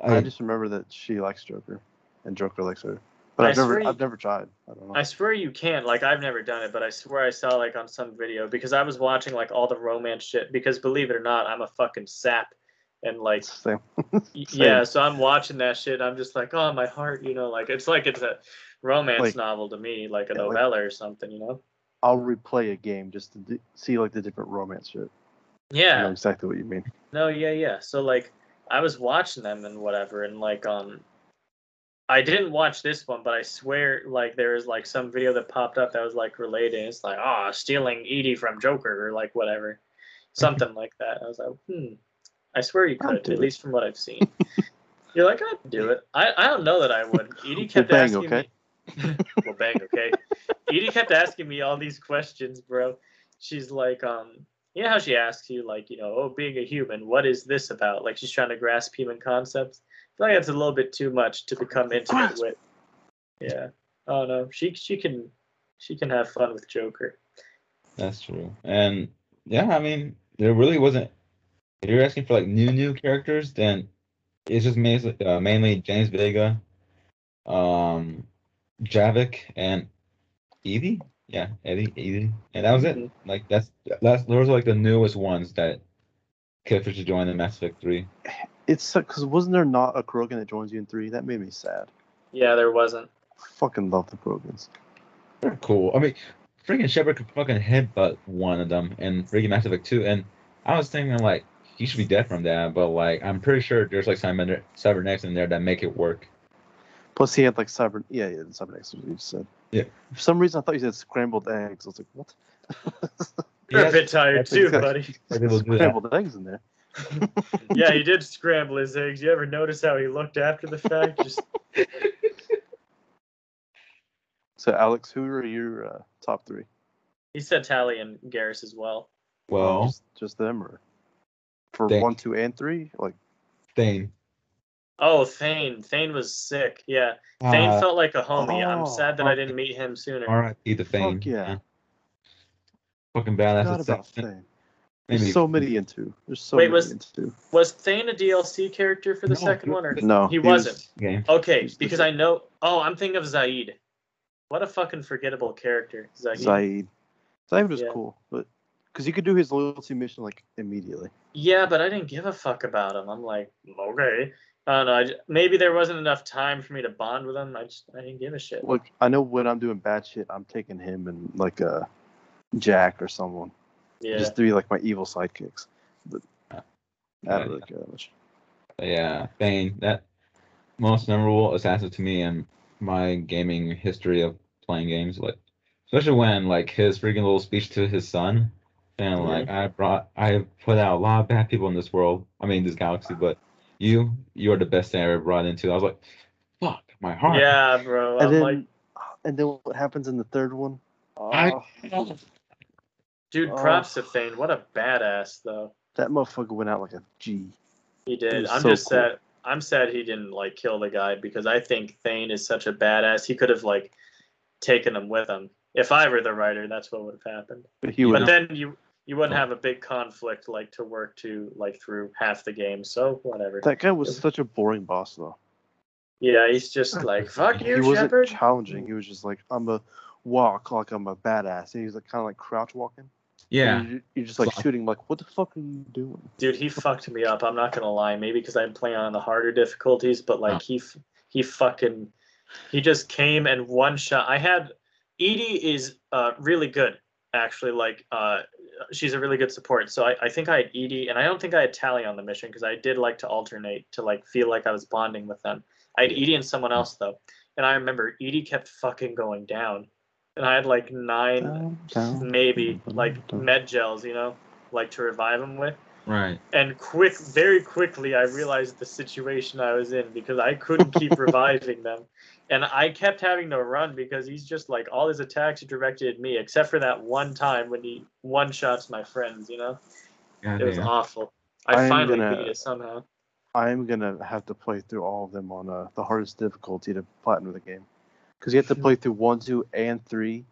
S2: I,
S1: I,
S2: just remember that she likes Joker, and Joker likes her. But
S3: I
S2: I've never,
S3: you-
S2: I've never tried. I don't know.
S3: I swear you can't. Like I've never done it, but I swear I saw like on some video because I was watching like all the romance shit. Because believe it or not, I'm a fucking sap, and like
S2: Same. Same.
S3: yeah, so I'm watching that shit. I'm just like, oh my heart, you know, like it's like it's a romance
S2: Like-
S3: novel to me, like a
S2: Yeah, like-
S3: novella or something, you know.
S2: I'll replay a game just to d- see like the different romance shit. I
S3: Yeah.
S2: know exactly what you mean.
S3: No, yeah, yeah. So like I was watching them and whatever and like um I didn't watch this one, but I swear like there was like some video that popped up that was like related. It's like, oh, stealing EDI from Joker or like whatever. Something like that. I was like, hmm. I swear you could, at
S2: it.
S3: least from what I've seen. You're like, I'd do it. I, I don't know that I would. EDI kept
S2: bang,
S3: asking
S2: okay?
S3: me. well, bang, okay. EDI kept asking me all these questions, bro. She's like, um, you know how she asks you, like, you know, oh, being a human, what is this about? Like, she's trying to grasp human concepts. I feel like that's a little bit too much to become intimate with. Yeah. Oh no, she she can she can have fun with Joker.
S1: That's true. And yeah, I mean, there really wasn't. If you're asking for like new new characters, then it's just mainly uh, mainly James Vega, um, Javik, and Evie. Yeah, Eddie, Evie, and that was it.
S3: Mhm.
S1: Like that's that's those are like the newest ones that could officially join the Mass Effect three.
S2: It's because wasn't there not a Krogan that joins you in three? That made me sad.
S3: Yeah, there wasn't.
S2: Fucking love the Krogans.
S1: They're cool. I mean, freaking Shepard could fucking headbutt one of them in freaking Mass Effect 2. And I was thinking, like, he should be dead from that. But, like, I'm pretty sure there's, like, cyber- cybernetics in there that make it work.
S2: Plus, he had like cyber. Yeah, yeah, the cybernetics. was what you said.
S1: Yeah.
S2: For some reason, I thought you said scrambled eggs. I was like, what?
S3: You're
S1: Yes,
S3: a bit tired too, buddy.
S1: Like, they will do that.
S2: scrambled eggs in there.
S3: yeah, he did scramble his eggs. You ever notice how he looked after the fact? Just
S2: So, Alex, who are your uh, top three?
S3: he said Tali and Garrus as well.
S1: Well,
S2: just, just them, or for
S1: They-
S2: one, two, and three? Like,
S1: Thane.
S3: Oh, Thane. Thane was sick. Yeah, Thane
S1: Uh,
S3: felt like a homie. I'm
S2: oh,
S3: sad that I didn't meet him sooner.
S1: R.I.P. the Thane.
S2: Fuck yeah.
S1: Fucking badass.
S2: forgot
S1: It's
S2: about
S1: like-
S2: Thane.
S1: maybe-
S2: There's so many in two. There's so
S3: Wait,
S2: many
S3: was-
S2: in two.
S3: Was Thane a DLC character for the
S1: No,
S3: second
S1: he-
S3: one, or
S2: No,
S3: he
S2: was-
S3: wasn't?
S1: Game.
S3: Okay,
S2: He's the
S3: because. I know. Oh, I'm thinking of Zaeed. What a fucking forgettable character, Zaeed.
S2: Zaeed. Zaeed was
S3: Yeah.
S2: cool, but because you could do his loyalty mission like immediately.
S3: Yeah, but I didn't give a fuck about him. I'm like, okay. I don't know. I j- maybe there wasn't enough time for me to bond with him. I just I didn't give a shit.
S2: Look, I know when I'm doing bad shit, I'm taking him and like uh, Jack or someone
S3: yeah.
S2: just to be like my evil sidekicks. But I
S1: Yeah.
S2: don't really care that much.
S1: Yeah, Thane. That most memorable assassin to me in my gaming history of playing games. Like, especially when like his freaking little speech to his son, and like I brought, I put out a lot of bad people in this world. I mean, this galaxy, but you, you are the best thing I ever brought into. I was like, fuck, my heart.
S3: Yeah, bro.
S2: And
S3: I'm
S2: then,
S3: like,
S2: and then what happens in the third one?
S1: I-
S2: Oh,
S3: dude,
S2: Oh.
S3: props to Thane. What a badass, though.
S2: that motherfucker went out like a G.
S3: He did.
S2: was
S3: I'm
S2: so
S3: just
S2: cool.
S3: sad. I'm sad he didn't like kill the guy because I think Thane is such a badass. He could have like taken him with him. If I were the writer, that's what would have happened.
S2: But he would.
S3: But then you you wouldn't have a big conflict like to work to like through half the game. So whatever.
S2: that guy was such a boring boss though.
S3: Yeah, he's just like fuck you, he
S2: wasn't
S3: Shepard.
S2: challenging. He was just like, I'm a walk like I'm a badass. And he was like kind of like crouch walking.
S1: Yeah.
S2: You're, you're just like
S1: So-
S2: shooting. Like, what the fuck are you doing?
S3: Dude, he fucked me up. I'm not gonna lie. Maybe because I'm playing on the harder difficulties, but like
S1: Oh.
S3: he he fucking he just came and one shot. I had EDI is uh really good actually. Like uh she's a really good support. So I, I think I had EDI and I don't think I had Tali on the mission because I did like to alternate to like feel like I was bonding with them. I had EDI and someone else though, and I remember EDI kept fucking going down, and I had like nine
S2: Down, down,
S3: maybe
S2: down,
S3: like med gels, you know, like to revive him with
S1: Right.
S3: and quick very quickly i realized the situation i was in because i couldn't keep reviving them. And i kept having to run because he's just like all his attacks are directed at me except for that one time when he one shots my friends you know?
S1: God
S3: it was
S1: damn.
S3: awful.
S2: I
S3: i
S2: am
S3: finally
S2: gonna-
S3: beat it somehow.
S2: I am gonna have to play through all of them on uh, the hardest difficulty to platinum the game, because you have to play through one, two, and three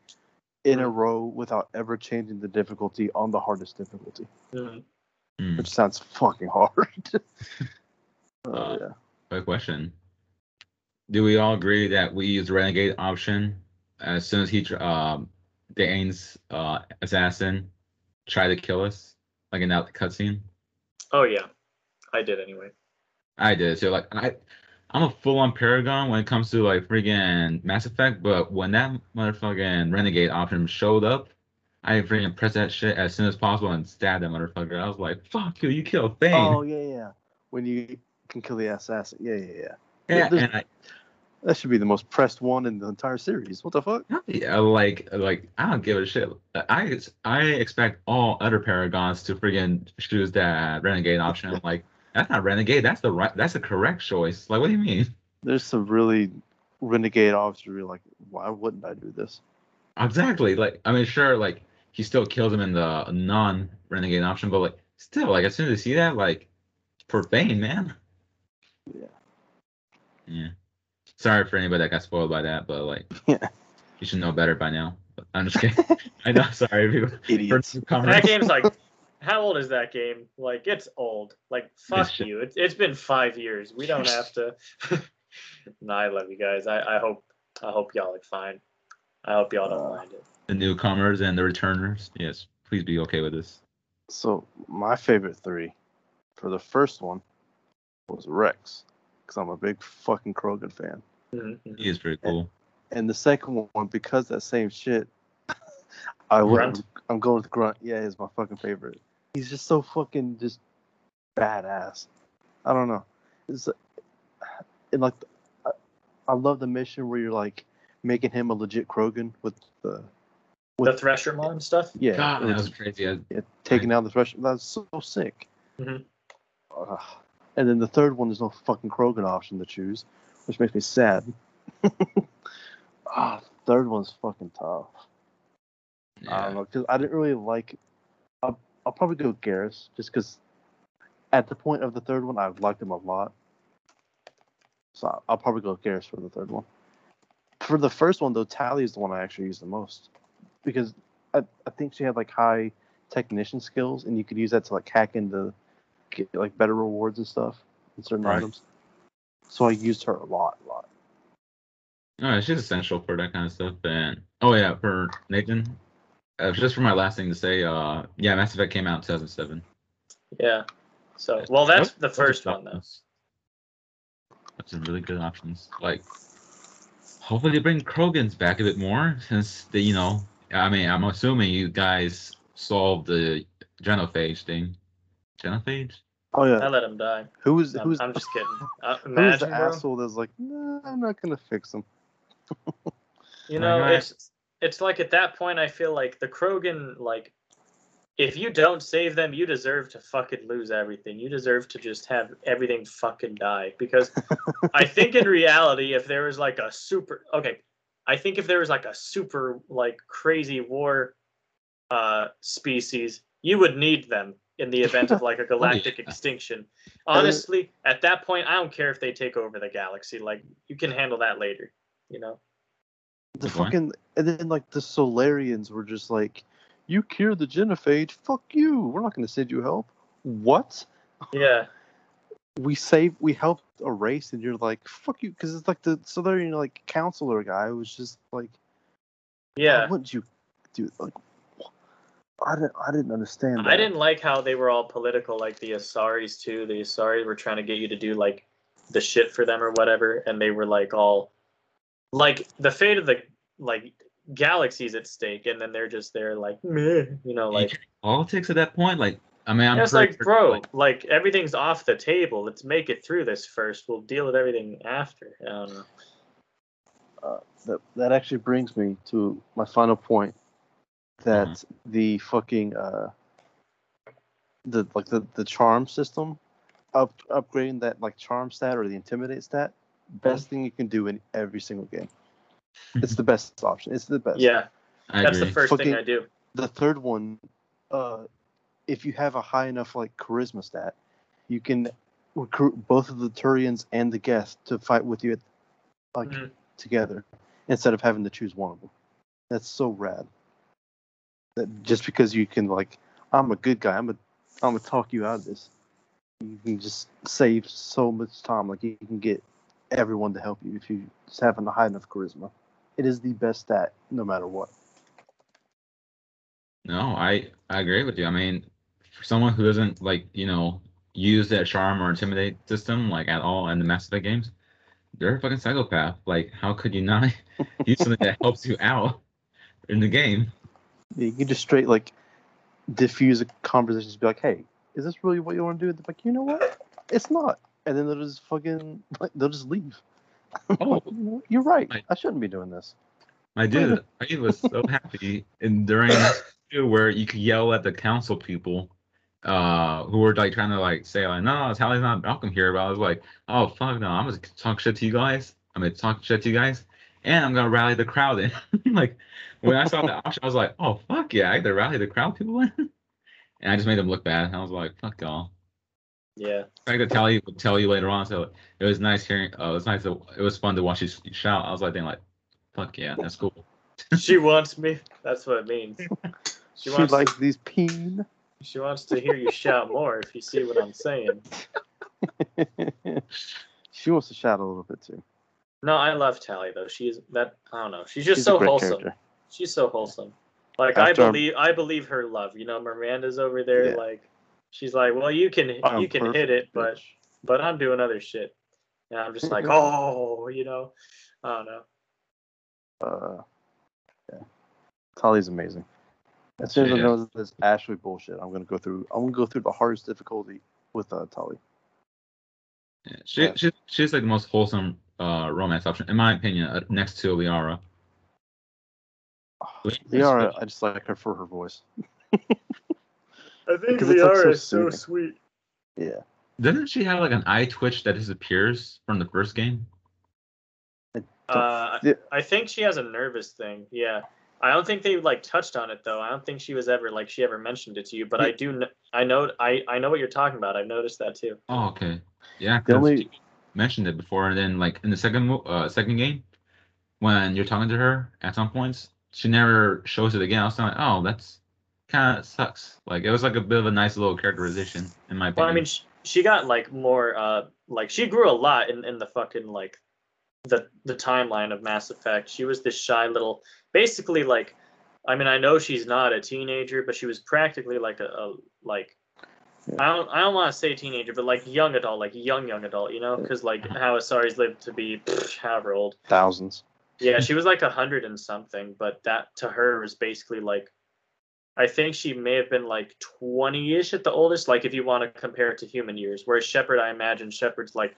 S2: in a row without ever changing the difficulty on the hardest difficulty,
S3: Mhm.
S1: Hmm.
S2: which sounds fucking hard. oh
S1: Uh,
S2: yeah.
S1: Quick question. Do we all agree that we use the renegade option as soon as he tr- um Thane's uh assassin try to kill us, like in that cutscene?
S3: oh yeah i did anyway
S1: I did. So like I I'm a full on Paragon when it comes to like freaking Mass Effect, but when that motherfucking renegade option showed up, I freaking pressed that shit as soon as possible and stabbed that motherfucker. I was like, fuck you, you killed Thane.
S2: Oh yeah, yeah. When you can kill the assassin. Yeah, yeah, yeah.
S1: yeah,
S2: there's-
S1: and I,
S2: That should be the most pressed one in the entire series. What the fuck?
S1: Yeah, like like I don't give a shit. I I expect all other paragons to friggin' choose that renegade option. I'm like, that's not renegade. That's the right. That's the correct choice. Like, what do you mean?
S2: There's some really renegade officers. who are like, why wouldn't I do this?
S1: Exactly. Like, I mean, sure, like he still kills him in the non-renegade option, but like, still, like as soon as you see that, like, for Thane, man.
S2: Yeah.
S1: Yeah. Sorry for anybody that got spoiled by that, but like,
S2: Yeah.
S1: you should know better by now. But I'm just kidding. I know. Sorry, people.
S2: Idiots.
S3: that game's like how old is that game like it's old like fuck
S1: shit-
S3: you it's, it's been five years we don't have to no i love you guys i i hope i hope y'all are fine i hope y'all don't
S2: Uh,
S3: mind it
S1: the newcomers and the returners. Yes, please be okay with this.
S2: So my favorite three for the first one was Wrex, because I'm a big fucking Krogan fan.
S3: Mhm, mhm.
S1: He is pretty cool.
S2: And the second one, because that same shit, I would,
S3: Grunt?
S2: I'm going with Grunt. Yeah, he's my fucking favorite. He's just so fucking just badass. I don't know. It's and like I, I love the mission where you're like making him a legit Krogan with the
S3: the thresher maw stuff
S2: yeah,
S1: God, that
S2: was-
S1: was crazy. I-
S2: yeah taking down the threshold. That's so sick.
S3: Mhm.
S2: Ugh. and then the third one, there's no fucking Krogan option to choose, which makes me sad. ah, third one's fucking tough. I
S1: yeah.
S2: don't know because I didn't really like. I'll, I'll probably go with Garrus just because at the point of the third one, I've liked him a lot. So I'll, I'll probably go with Garrus for the third one. For the first one though, Tali is the one I actually use the most because I, I think she had like high technician skills and you could use that to like hack into get like better rewards and stuff in certain
S1: Right.
S2: items. So I used her a lot, a lot.
S1: No, she's essential for that kind of stuff. And oh yeah, for Nathan, uh, just for my last thing to say, uh, yeah, Mass Effect came out in 2007.
S3: yeah so well that's the first one though.
S1: That's some really good options. Like, hopefully they bring Krogans back a bit more, since they, you know, I mean, I'm assuming you guys solved the genophage thing. Genophage?
S2: Oh yeah.
S3: i let him die
S2: who was
S3: I'm,
S2: who's
S3: I'm just kidding uh,
S2: who was the
S3: bro,
S2: asshole that's like, nah, I'm not gonna fix him.
S3: you know
S1: God.
S3: it's it's like at that point i feel like the krogan like if you don't save them you deserve to fucking lose everything you deserve to just have everything fucking die because i think in reality if there was like a super okay i think if there was like a super like crazy war uh species you would need them in the event of like a galactic
S1: yeah.
S3: extinction honestly at that point i don't care if they take over the galaxy like you can handle that later you know
S2: The fucking and then like the Salarians were just like, you cure the genophage, fuck you. We're not gonna send you help. What?
S3: yeah
S2: We saved, we helped a race, and you're like, fuck you, because it's like the so there, you know, like counselor guy was just like,
S3: yeah
S2: why wouldn't you do like? I didn't I didn't understand. That.
S3: I didn't like how they were all political, like the Asaris too. The Asaris were trying to get you to do like the shit for them or whatever, and they were like all like the fate of the like galaxies at stake, and then they're just there like meh, you know, like
S1: politics at that point. Like, I mean, I'm
S3: it's like bro,
S1: like,
S3: like everything's off the table. Let's make it through this first. We'll deal with everything after. I don't know.
S2: that that actually brings me to my final point that
S1: Mm-hmm.
S2: the fucking uh the like the, the charm system up upgrading that like charm stat or the intimidate stat best thing you can do in every single game it's the best option it's the best
S3: Yeah,
S1: I
S3: that's
S1: agree.
S3: the first thing I do.
S2: the third one uh if you have a high enough like charisma stat you can recruit both of the turians and the geth to fight with you at, like
S3: Mhm.
S2: together instead of having to choose one of them. That's so rad. That just because you can like i'm a good guy i'm a i'm gonna talk you out of this. You can just save so much time like you can get everyone to help you if you just have a high enough charisma. It is the best stat no matter what.
S1: No, I I agree with you. I mean, for someone who doesn't like you know use that charm or intimidate system like at all in the Mass Effect games, they're a fucking psychopath. Like, how could you not use something that helps you out in the game?
S2: You can just straight like diffuse a conversation, just be like, "Hey, is this really what you want to do?" They're like, "You know what? It's not," and then they'll just fucking like, they'll just leave.
S1: Oh,
S2: You know what? You're right.
S1: Right.
S2: I shouldn't be doing this.
S1: my dude, I was so happy in during where you could yell at the council people uh who were like trying to like say like no Tali's not welcome here but I was like oh fuck no I'm gonna talk shit to you guys I'm gonna talk shit to you guys and I'm gonna rally the crowd in like when I saw the option I was like oh fuck yeah I had to rally the crowd people in and I just made them look bad and I was like fuck y'all
S3: Yeah.
S1: the fact that Tali would tell you later on so it was nice hearing uh, it was nice to, it was fun to watch you shout I was like thinking like fuck yeah that's cool
S3: she wants me. That's what it means. She
S2: She,
S3: wants
S2: likes
S3: to,
S2: these peen.
S3: She wants to hear you shout more if you see what I'm saying.
S2: she wants to shout a little bit too.
S3: No, I love Tali though. She's that I don't know. She's just
S2: She's
S3: so wholesome.
S2: character.
S3: She's so wholesome. Like
S2: After
S3: I believe I believe her love. You know, Miranda's over there
S2: Yeah.
S3: like she's like, Well you can
S2: I'm
S3: you can hit it, but but I'm doing other shit. And I'm just like, Oh, you know. I don't know.
S2: Uh, yeah, Tali's amazing. As soon as I know this Ashley bullshit, I'm gonna go through. I'm gonna go through the hardest difficulty with uh, Tali.
S1: yeah, she,
S2: Yeah.
S1: she she's like the most wholesome uh romance option in my opinion uh, next to Liara
S2: Liara, I just like her for her voice.
S3: I think
S2: Because it's, like, so
S3: Liara is so
S2: soothing.
S3: sweet.
S2: Yeah,
S1: Doesn't she have like an eye twitch that disappears from the first game?
S3: Uh,
S2: Yeah.
S3: I think she has a nervous thing. Yeah. I don't think they like touched on it though. I don't think she was ever like she ever mentioned it to you. But I do. Kn- I know. I I know what you're talking about. I've noticed that too.
S1: Oh, okay. Yeah,
S2: The
S1: 'cause
S2: only-
S1: she mentioned it before, and then like in the second uh second game, when you're talking to her at some points, she never shows it again. I was like, oh, that's kind of sucks. Like it was like a bit of a nice little characterization in my opinion.
S3: Well, I mean, she, she got like more. Uh, like she grew a lot in in the fucking like the the timeline of Mass Effect. She was this shy little, basically like. I mean, I know she's not a teenager, but she was practically like a, a like.
S2: Yeah.
S3: I don't. I don't want to say teenager, but like young adult, like young young adult, you know, because like how Asari's lived to be pff, however old.
S2: thousands.
S3: Yeah, she was like a hundred and something, but that to her was basically like, I think she may have been like twenty-ish at the oldest. Like if you want to compare it to human years, whereas Shepard, I imagine Shepard's like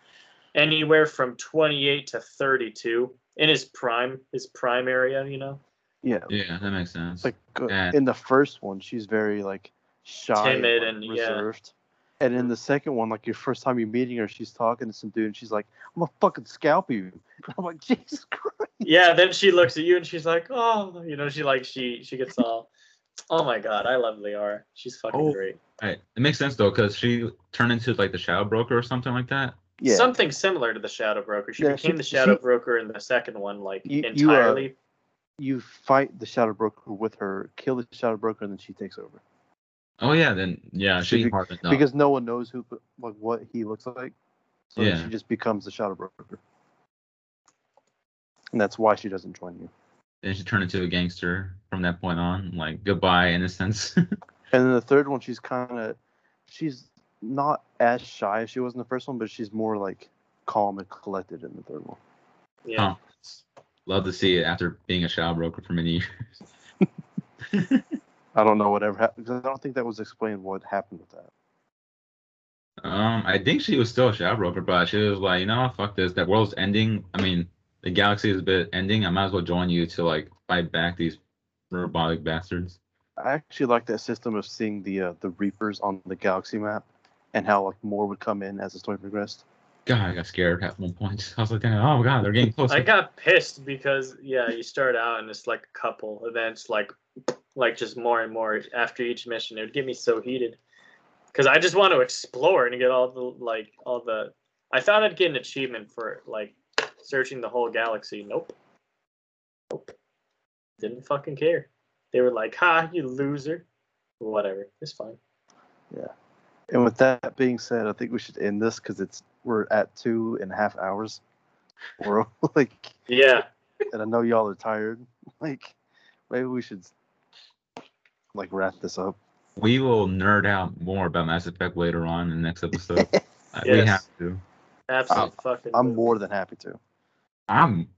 S3: anywhere from twenty-eight to thirty-two in his prime, his prime area. You know,
S2: Yeah,
S1: yeah, that makes sense.
S2: like uh,
S1: Yeah.
S2: in the first one, she's very like shy,
S3: Timid
S2: like,
S3: and- yeah.
S2: reserved. And in the second one, like your first time you're meeting her, she's talking to some dude, and she's like, "I'm gonna fucking scalp you." I'm like, Jesus Christ.
S3: yeah. Then she looks at you and she's like, oh, you know, she like she she gets all, oh my god, I love Liara. She's fucking
S1: Oh.
S3: great.
S1: Right. It makes sense though, because she turned into like the Shadow Broker or something like that.
S2: Yeah,
S3: Something similar to the Shadow Broker. She
S2: Yeah, she-
S3: became the Shadow
S2: she-
S3: Broker in the second one, like
S2: You- you, uh,
S3: entirely.
S2: You fight the Shadow Broker with her, kill the Shadow Broker, and then she takes over.
S1: Oh yeah, then yeah,
S2: She
S1: she
S2: be-
S1: hardened.
S2: Because no one knows who, like, what he looks like. So
S1: Yeah.
S2: she just becomes the Shadow Broker. And that's why she doesn't join you.
S1: then she turned into a gangster from that point on. Like goodbye innocence.
S2: And then the third one, she's kind of, she's not as shy as she was in the first one, but she's more like calm and collected in the third one.
S3: Yeah.
S1: Huh. Love to see it after being a child broker for many years.
S2: I don't know whatever happened because I don't think that was explained what happened with that.
S1: Um, I think she was still a shadow broker, but she was like, you know, fuck this. That world's ending. I mean, the galaxy is a bit ending. I might as well join you to like fight back these robotic bastards.
S2: I actually like that system of seeing the uh, the Reapers on the galaxy map and how like more would come in as the story progressed.
S1: God, I got scared at one point. I was like, oh god, they're getting closer.
S3: I got pissed because yeah, you start out and it's like a couple, and then it's like like just more and more after each mission. It would get me so heated because I just want to explore and get all the like all the. I thought I'd get an achievement for like searching the whole galaxy. Nope. Nope. Didn't fucking care. They were like, "Ha, you loser." Whatever. It's fine. Yeah.
S2: And with that being said, I think we should end this because it's we're at two and a half hours. We're like,
S3: Yeah.
S2: and I know y'all are tired. Like, maybe we should like wrap this up.
S1: we will nerd out more about Mass Effect later on in the next episode. Uh, We have to.
S3: Absolute fucking.
S2: I'm
S3: loser.
S2: more than happy to.
S1: I'm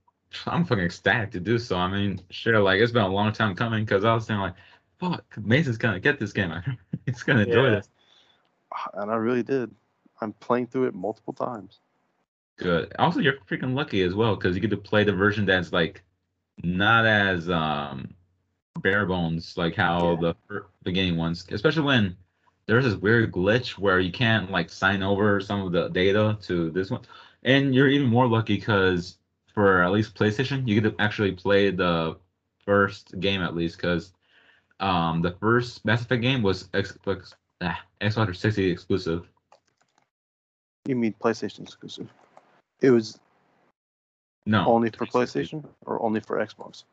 S1: I'm fucking ecstatic to do so. I mean, sure, like it's been a long time coming because I was saying like, fuck, Mason's gonna get this game. He's gonna enjoy this.
S2: And I really did. I'm playing through it multiple times.
S1: Good. Also, you're freaking lucky as well because you get to play the version that's like not as um bare bones like how
S2: Yeah.
S1: the beginning ones, especially when there's this weird glitch where you can't like sign over some of the data to this one, and you're even more lucky because for at least PlayStation, you get to actually play the first game at least because um the first Mass Effect game was Xbox ah, Xbox 360 exclusive.
S2: You mean PlayStation exclusive? It was
S1: No,
S2: only for PlayStation or only for Xbox?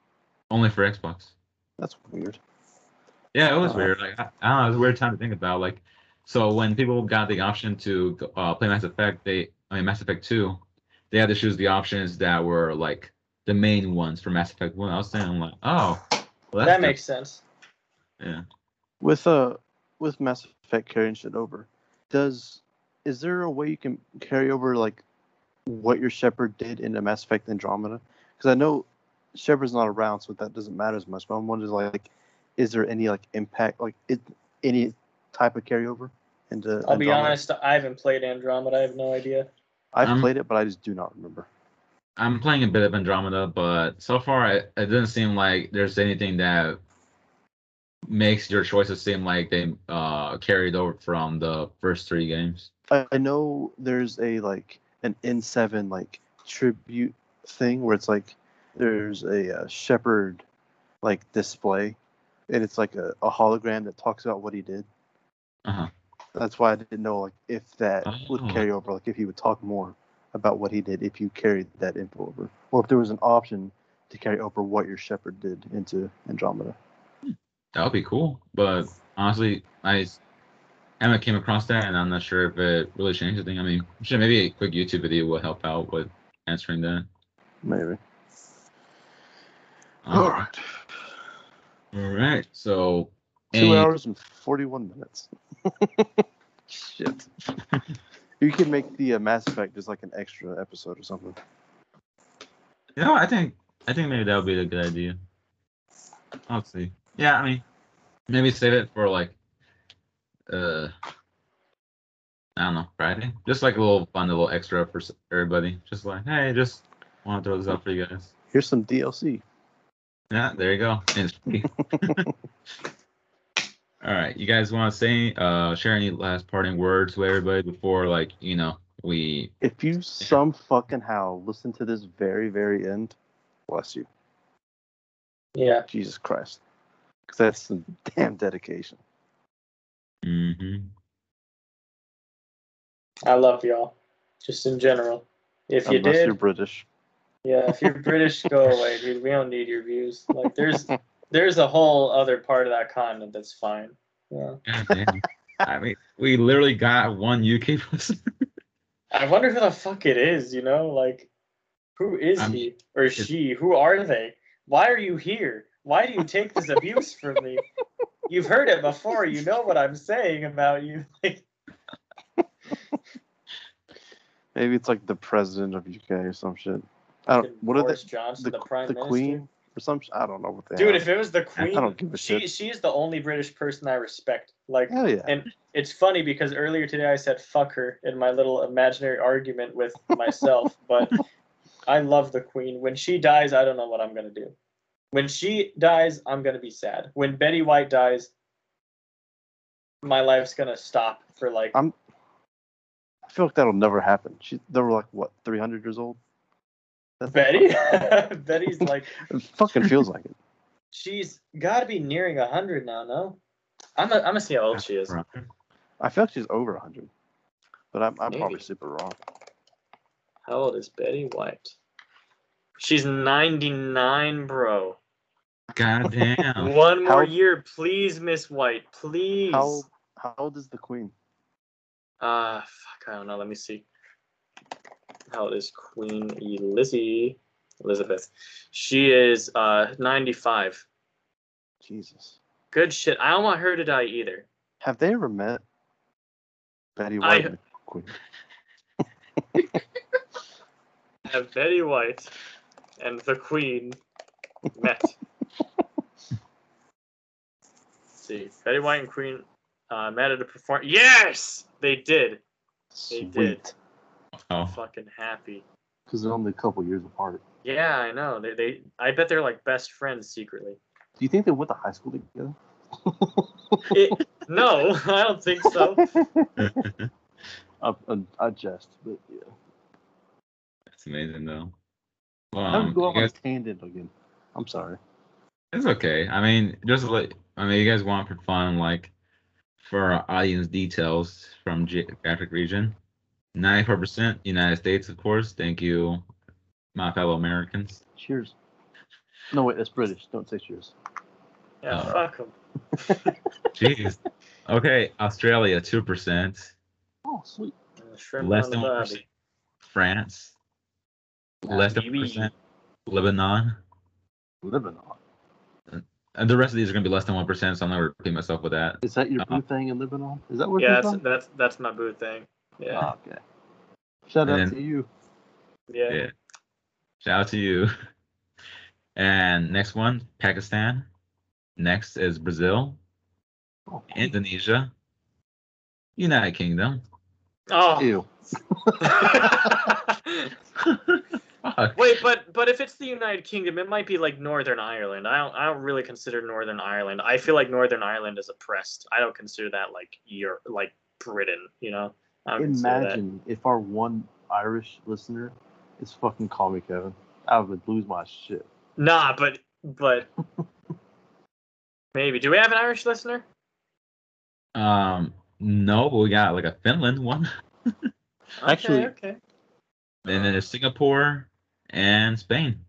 S1: Only for Xbox.
S2: That's weird.
S1: Yeah, it was
S2: Uh,
S1: weird. Like I, I don't know, it was a weird time to think about. Like, so when people got the option to uh, play Mass Effect, they I mean Mass Effect Two, they had to choose the options that were like the main ones for Mass Effect One. I was saying like, oh, well, that's
S3: that
S1: good.
S3: makes sense.
S1: yeah.
S2: With uh with Mass Effect carrying shit over, does is there a way you can carry over like what your Shepard did into Mass Effect Andromeda? Because I know Shepard's not around, so that doesn't matter as much. But I'm wondering like, is there any like impact, like it, any type of carryover into?
S3: I'll be honest. I haven't played Andromeda. I have no idea.
S2: I've
S1: Um,
S2: played it, but I just do not remember.
S1: I'm playing a bit of Andromeda, but so far it, it doesn't seem like there's anything that makes your choices seem like they uh carried over from the first three games.
S2: I, I know there's a like an N7 like tribute thing where it's like there's a, uh Shepard like display, and it's like a, a hologram that talks about what he did.
S1: Uh-huh.
S2: That's why I didn't know like if that would
S1: Oh.
S2: carry over, like if he would talk more about what he did if you carried that info over, or if there was an option to carry over what your Shepard did into Andromeda.
S1: That would be cool. But honestly, I haven't came across that, and I'm not sure if it really changed anything. I mean, sure, maybe a quick YouTube video will help out with answering that.
S2: Maybe.
S1: Um,
S2: All right.
S1: all right. So,
S2: Two
S1: any-
S2: hours and 41 minutes. Shit. you can make the uh, Mass Effect just like an extra episode or something.
S1: You know, I think I think maybe that would be a good idea. I'll see. Yeah, I mean, maybe save it for like, uh, I don't know, Friday. Just like a little fun, a little extra for everybody. Just like, hey, just want to throw this out for you guys.
S2: Here's some DLC.
S1: Yeah, there you go. And it's free. All right, you guys want to say, uh, share any last parting words with everybody before, like, you know, we.
S2: If you some fucking how listen to this very, very end, bless you.
S3: Yeah.
S2: Jesus Christ. Because that's some damn dedication.
S1: hmm
S3: I love y'all. Just in general. If you
S2: Unless
S3: did,
S2: you're British.
S3: yeah. If you're British, go away, dude. We don't need your views. Like, there's there's a whole other part of that continent that's fine. Yeah.
S1: I mean, we literally got one UK person.
S3: I wonder who the fuck it is. You know, like, who is
S1: I'm-
S3: he or she? Who are they? Why are you here? Why do you take this abuse from me? You've heard it before. You know what I'm saying about you.
S2: Maybe it's like the president of UK or some shit. I don't. What are they?
S3: Johnson,
S2: The,
S3: the, prime
S2: the
S3: minister.
S2: queen or some? sh- I don't know what they.
S3: Dude,
S2: have.
S3: if it was the queen, I
S2: don't give a
S3: she
S2: shit.
S3: she is the only British person I respect. Like,
S2: Hell yeah.
S3: and it's funny because earlier today I said fuck her in my little imaginary argument with myself, but I love the queen. When she dies, I don't know what I'm gonna do. When she dies, I'm gonna be sad. When Betty White dies, my life's gonna stop for like
S2: I'm- I feel like that'll never happen. She, they were like what, 300 years old? That's
S3: Betty. Betty's like
S2: It fucking feels like it.
S3: she's got to be nearing hundred now. No, I'm a, I'm gonna see how old she is.
S2: I feel like she's over 100, but I'm, I'm probably super wrong.
S3: How old is Betty White? She's 99, bro.
S1: God damn.
S3: One more
S2: How-
S3: year, please, Miss White, please.
S2: How how old is the queen?
S3: Uh, fuck, I don't know. Let me see. How old is Queen Elizzy? Elizabeth. She is uh 95.
S2: Jesus.
S3: Good shit. I don't want her to die either.
S2: Have they ever met Betty White and the queen?
S3: Have Betty White and the Queen met. Let's see, Betty White and Queen uh, met at a perform. Yes, they did. They did.
S2: Sweet.
S1: Oh,
S3: Fucking happy.
S2: Because they're only a couple years apart.
S3: Yeah, I know. They, they, I bet they're like best friends secretly.
S2: Do you think they went to high school together?
S3: It, no, I don't think so.
S2: I, I, I jest, but yeah.
S1: that's amazing though. Well,
S2: How
S1: um,
S2: to go
S1: you
S2: off on tangent again? I'm sorry.
S1: it's okay. I mean, just like I mean, you guys want for fun, like for our audience details from geographic region. Ninety-four percent United States, of course. Thank you, my fellow Americans.
S2: Cheers. No, wait, that's British. Don't say cheers.
S3: Yeah,
S1: Uh,
S3: fuck them.
S1: Jeez. Okay, Australia, two percent.
S2: Oh, sweet.
S3: Shrimp
S1: Less than one France, less than one percent. Lebanon.
S2: Lebanon.
S1: And the rest of these are gonna be less than one percent, so I'm not gonna repeat myself with that.
S2: Is that your
S1: Uh-uh.
S2: boo thing in Lebanon? Is that where
S3: Yeah, that's that's that's my boo thing. Yeah,
S2: Ah, okay. Shout
S1: And
S2: out
S1: then-
S2: to you.
S3: yeah.
S1: Yeah. Shout out to you. And next one, Pakistan. Next is Brazil,
S2: Oh,
S1: Indonesia, United Kingdom.
S3: Oh.
S2: Ew.
S1: Fuck.
S3: Wait, but but if it's the United Kingdom, it might be like Northern Ireland. I don't I don't really consider Northern Ireland. I feel like Northern Ireland is oppressed. I don't consider that like Europe, like Britain. You know. I don't consider that.
S2: Imagine if our one Irish listener is fucking Call Me Kevin. I would lose my shit.
S3: Nah, but but maybe. Do we have an Irish listener?
S1: Um, no, but we got like a Finland one,
S2: Actually-
S3: okay, okay.
S1: and then there's Singapore and Spain.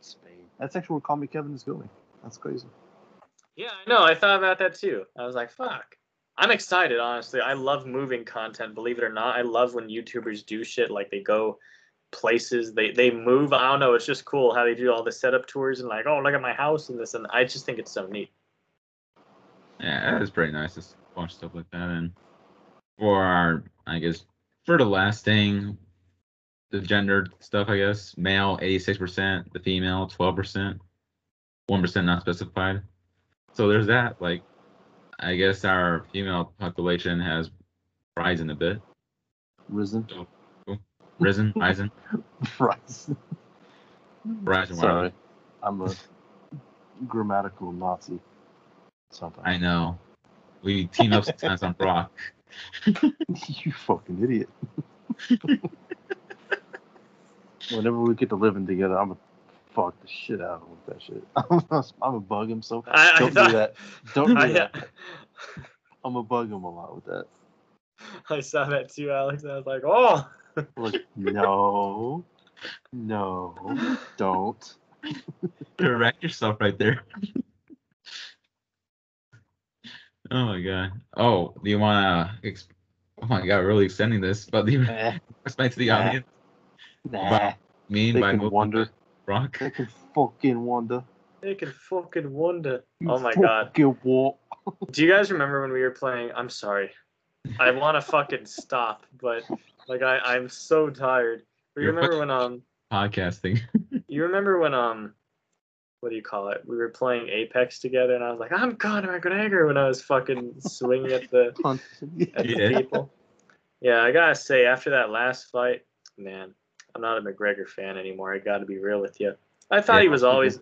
S2: Spain. That's actually where Call Me Kevin is going. That's crazy.
S3: Yeah, I know. I thought about that too. I was like, fuck. I'm excited, honestly. I love moving content, believe it or not. I love when YouTubers do shit like they go places, they they move. I don't know, it's just cool how they do all the setup tours and like, oh look at my house and this and I just think it's so neat.
S1: Yeah, that is pretty nice to s- watch stuff like that. And for our, I guess, for the last thing, the gendered stuff, I guess, male 86%, the female 12%, 1% not specified. So there's that. Like, I guess our female population has risen a bit,
S2: Risen.
S1: Oh, risen, risen,
S2: right.
S1: risen.
S2: Sorry. I'm a grammatical Nazi. Sometimes.
S1: I know. We team up sometimes on Brock.
S2: you fucking idiot. Whenever we get to living together, I'm gonna fuck the shit out of him with that shit. I'm gonna, I'm gonna bug him so.
S3: I, I
S2: Don't do
S3: thought,
S2: that. Don't do
S3: I,
S2: that. I'm gonna bug him a lot with that.
S3: I saw that too, Alex. And I was like, oh
S2: Like, no, no, don't.
S1: Correct yourself right there. oh my god. Oh, do you wanna? Exp- oh my god, really extending this, but do you
S2: Nah,
S1: explain to the
S2: Nah.
S1: audience
S2: nah.
S1: mean
S2: They
S1: by
S2: can
S1: moving
S2: wonder.
S1: Brock.
S2: They can fucking wonder.
S3: They can fucking wonder. Oh my god.
S2: Fucking what?
S3: Do you guys remember when we were playing? I'm sorry. I want to fucking stop, but like I, I'm so tired. You
S1: You're
S3: remember
S1: fucking-
S3: when um
S1: Podcasting.
S3: you remember when um what do you call it? We were playing Apex together, and I was like, I'm Conor McGregor when I was fucking swinging at the at
S1: Yeah.
S3: the people. Yeah, I gotta say, after that last fight, man, I'm not a McGregor fan anymore. I gotta be real with you. I thought
S1: Yeah.
S3: he was always.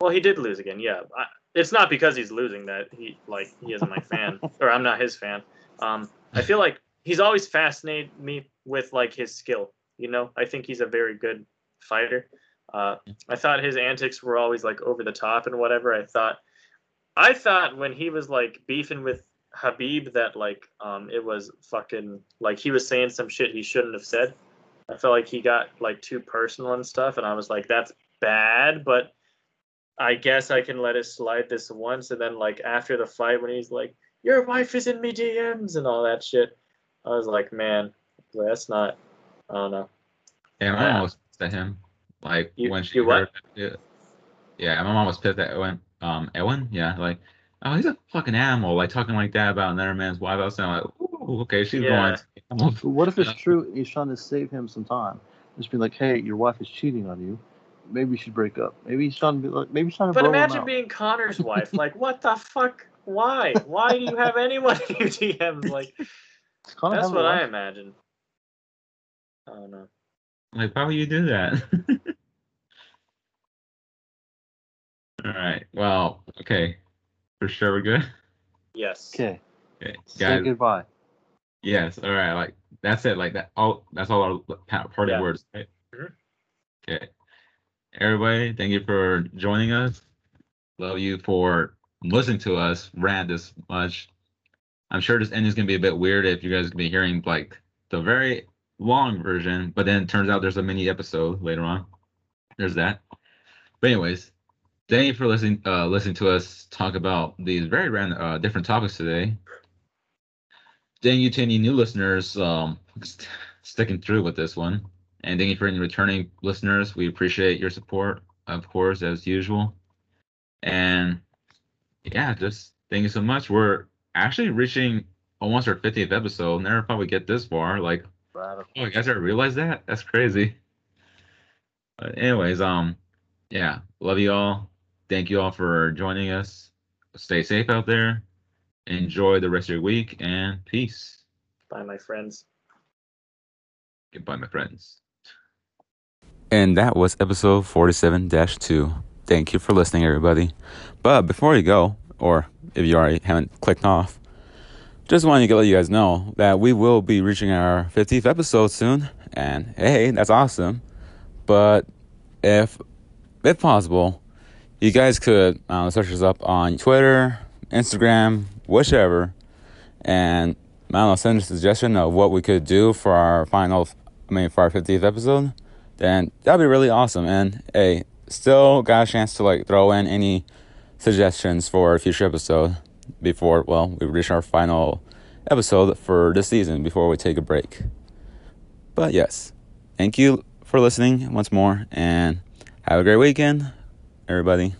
S3: Well, he did lose again. Yeah, I, it's not because he's losing that he like he isn't my fan or I'm not his fan. Um, I feel like he's always fascinated me with like his skill. You know, I think he's a very good fighter. Uh, I thought his antics were always like over the top and whatever. I thought, I thought when he was like beefing with Khabib that like um it was fucking like he was saying some shit he shouldn't have said. I felt like he got like too personal and stuff, and I was like, that's bad, but I guess I can let it slide this once. And then like after the fight, when he's like, your wife is in me DMs and all that shit, I was like, man, that's not. I don't know.
S1: Yeah, my mom was pissed at him. Like
S3: You-
S1: when she heard it. Yeah, my mom was pissed at Ewan. Um, Ewan, yeah, like, oh, he's a fucking animal, like talking like that about another man's wife. I was saying like, ooh, okay, she's
S3: Yeah.
S1: going.
S2: What if it's
S1: Yeah.
S2: true and he's trying to save him some time? Just be like, hey, your wife is cheating on you. Maybe you should break up. Maybe he's trying to be like, maybe he's trying to
S3: But
S2: blow him
S3: imagine
S2: out.
S3: being Conor's wife. Like, what the fuck? Why? Why do you have anyone in your DMs? Like,
S2: Connor
S3: that's what I imagine. I don't know.
S1: Like, why would you do that? All right. Well, okay. For sure, we're good.
S3: Yes.
S2: Okay,
S1: Okay,
S2: say
S1: guys.
S2: goodbye.
S1: Yes. All right. Like that's it. Like that. All that's all our party
S3: Yeah.
S1: words. Right?
S3: Mhm.
S1: Okay. Everybody, thank you for joining us. Love you for listening to us rant this much. I'm sure this ending is gonna be a bit weird if you guys gonna be hearing like the very long version, but then it turns out there's a mini episode later on. There's that. But anyways, thank you for listening uh listening to us talk about these very random uh different topics today thank you to any new listeners um, st- sticking through with this one. And thank you for any returning listeners. We appreciate your support, of course, as usual. And yeah, just thank you so much. We're actually reaching almost our 50th episode. Never thought we'd get this far. Like, oh, you guys ever realized that? That's crazy. But anyways, um, yeah, love you all. Thank you all for joining us. Stay safe out there. Enjoy the rest of your week and peace.
S3: Bye, my friends.
S1: Goodbye, my friends.
S4: And that was episode 47 2. Thank you for listening, everybody. But before you go, or if you already haven't clicked off, just wanted to let you guys know that we will be reaching our 50th episode soon. And hey, that's awesome. But if if possible, you guys could uh, search us up on Twitter, Instagram, whichever, and I don't know, send a suggestion of what we could do for our final, I mean, for our 50th episode then that'd be really awesome. And hey, still got a chance to like throw in any suggestions for a future episode before well we reach our final episode for this season before we take a break. But yes, thank you for listening once more and have a great weekend, everybody.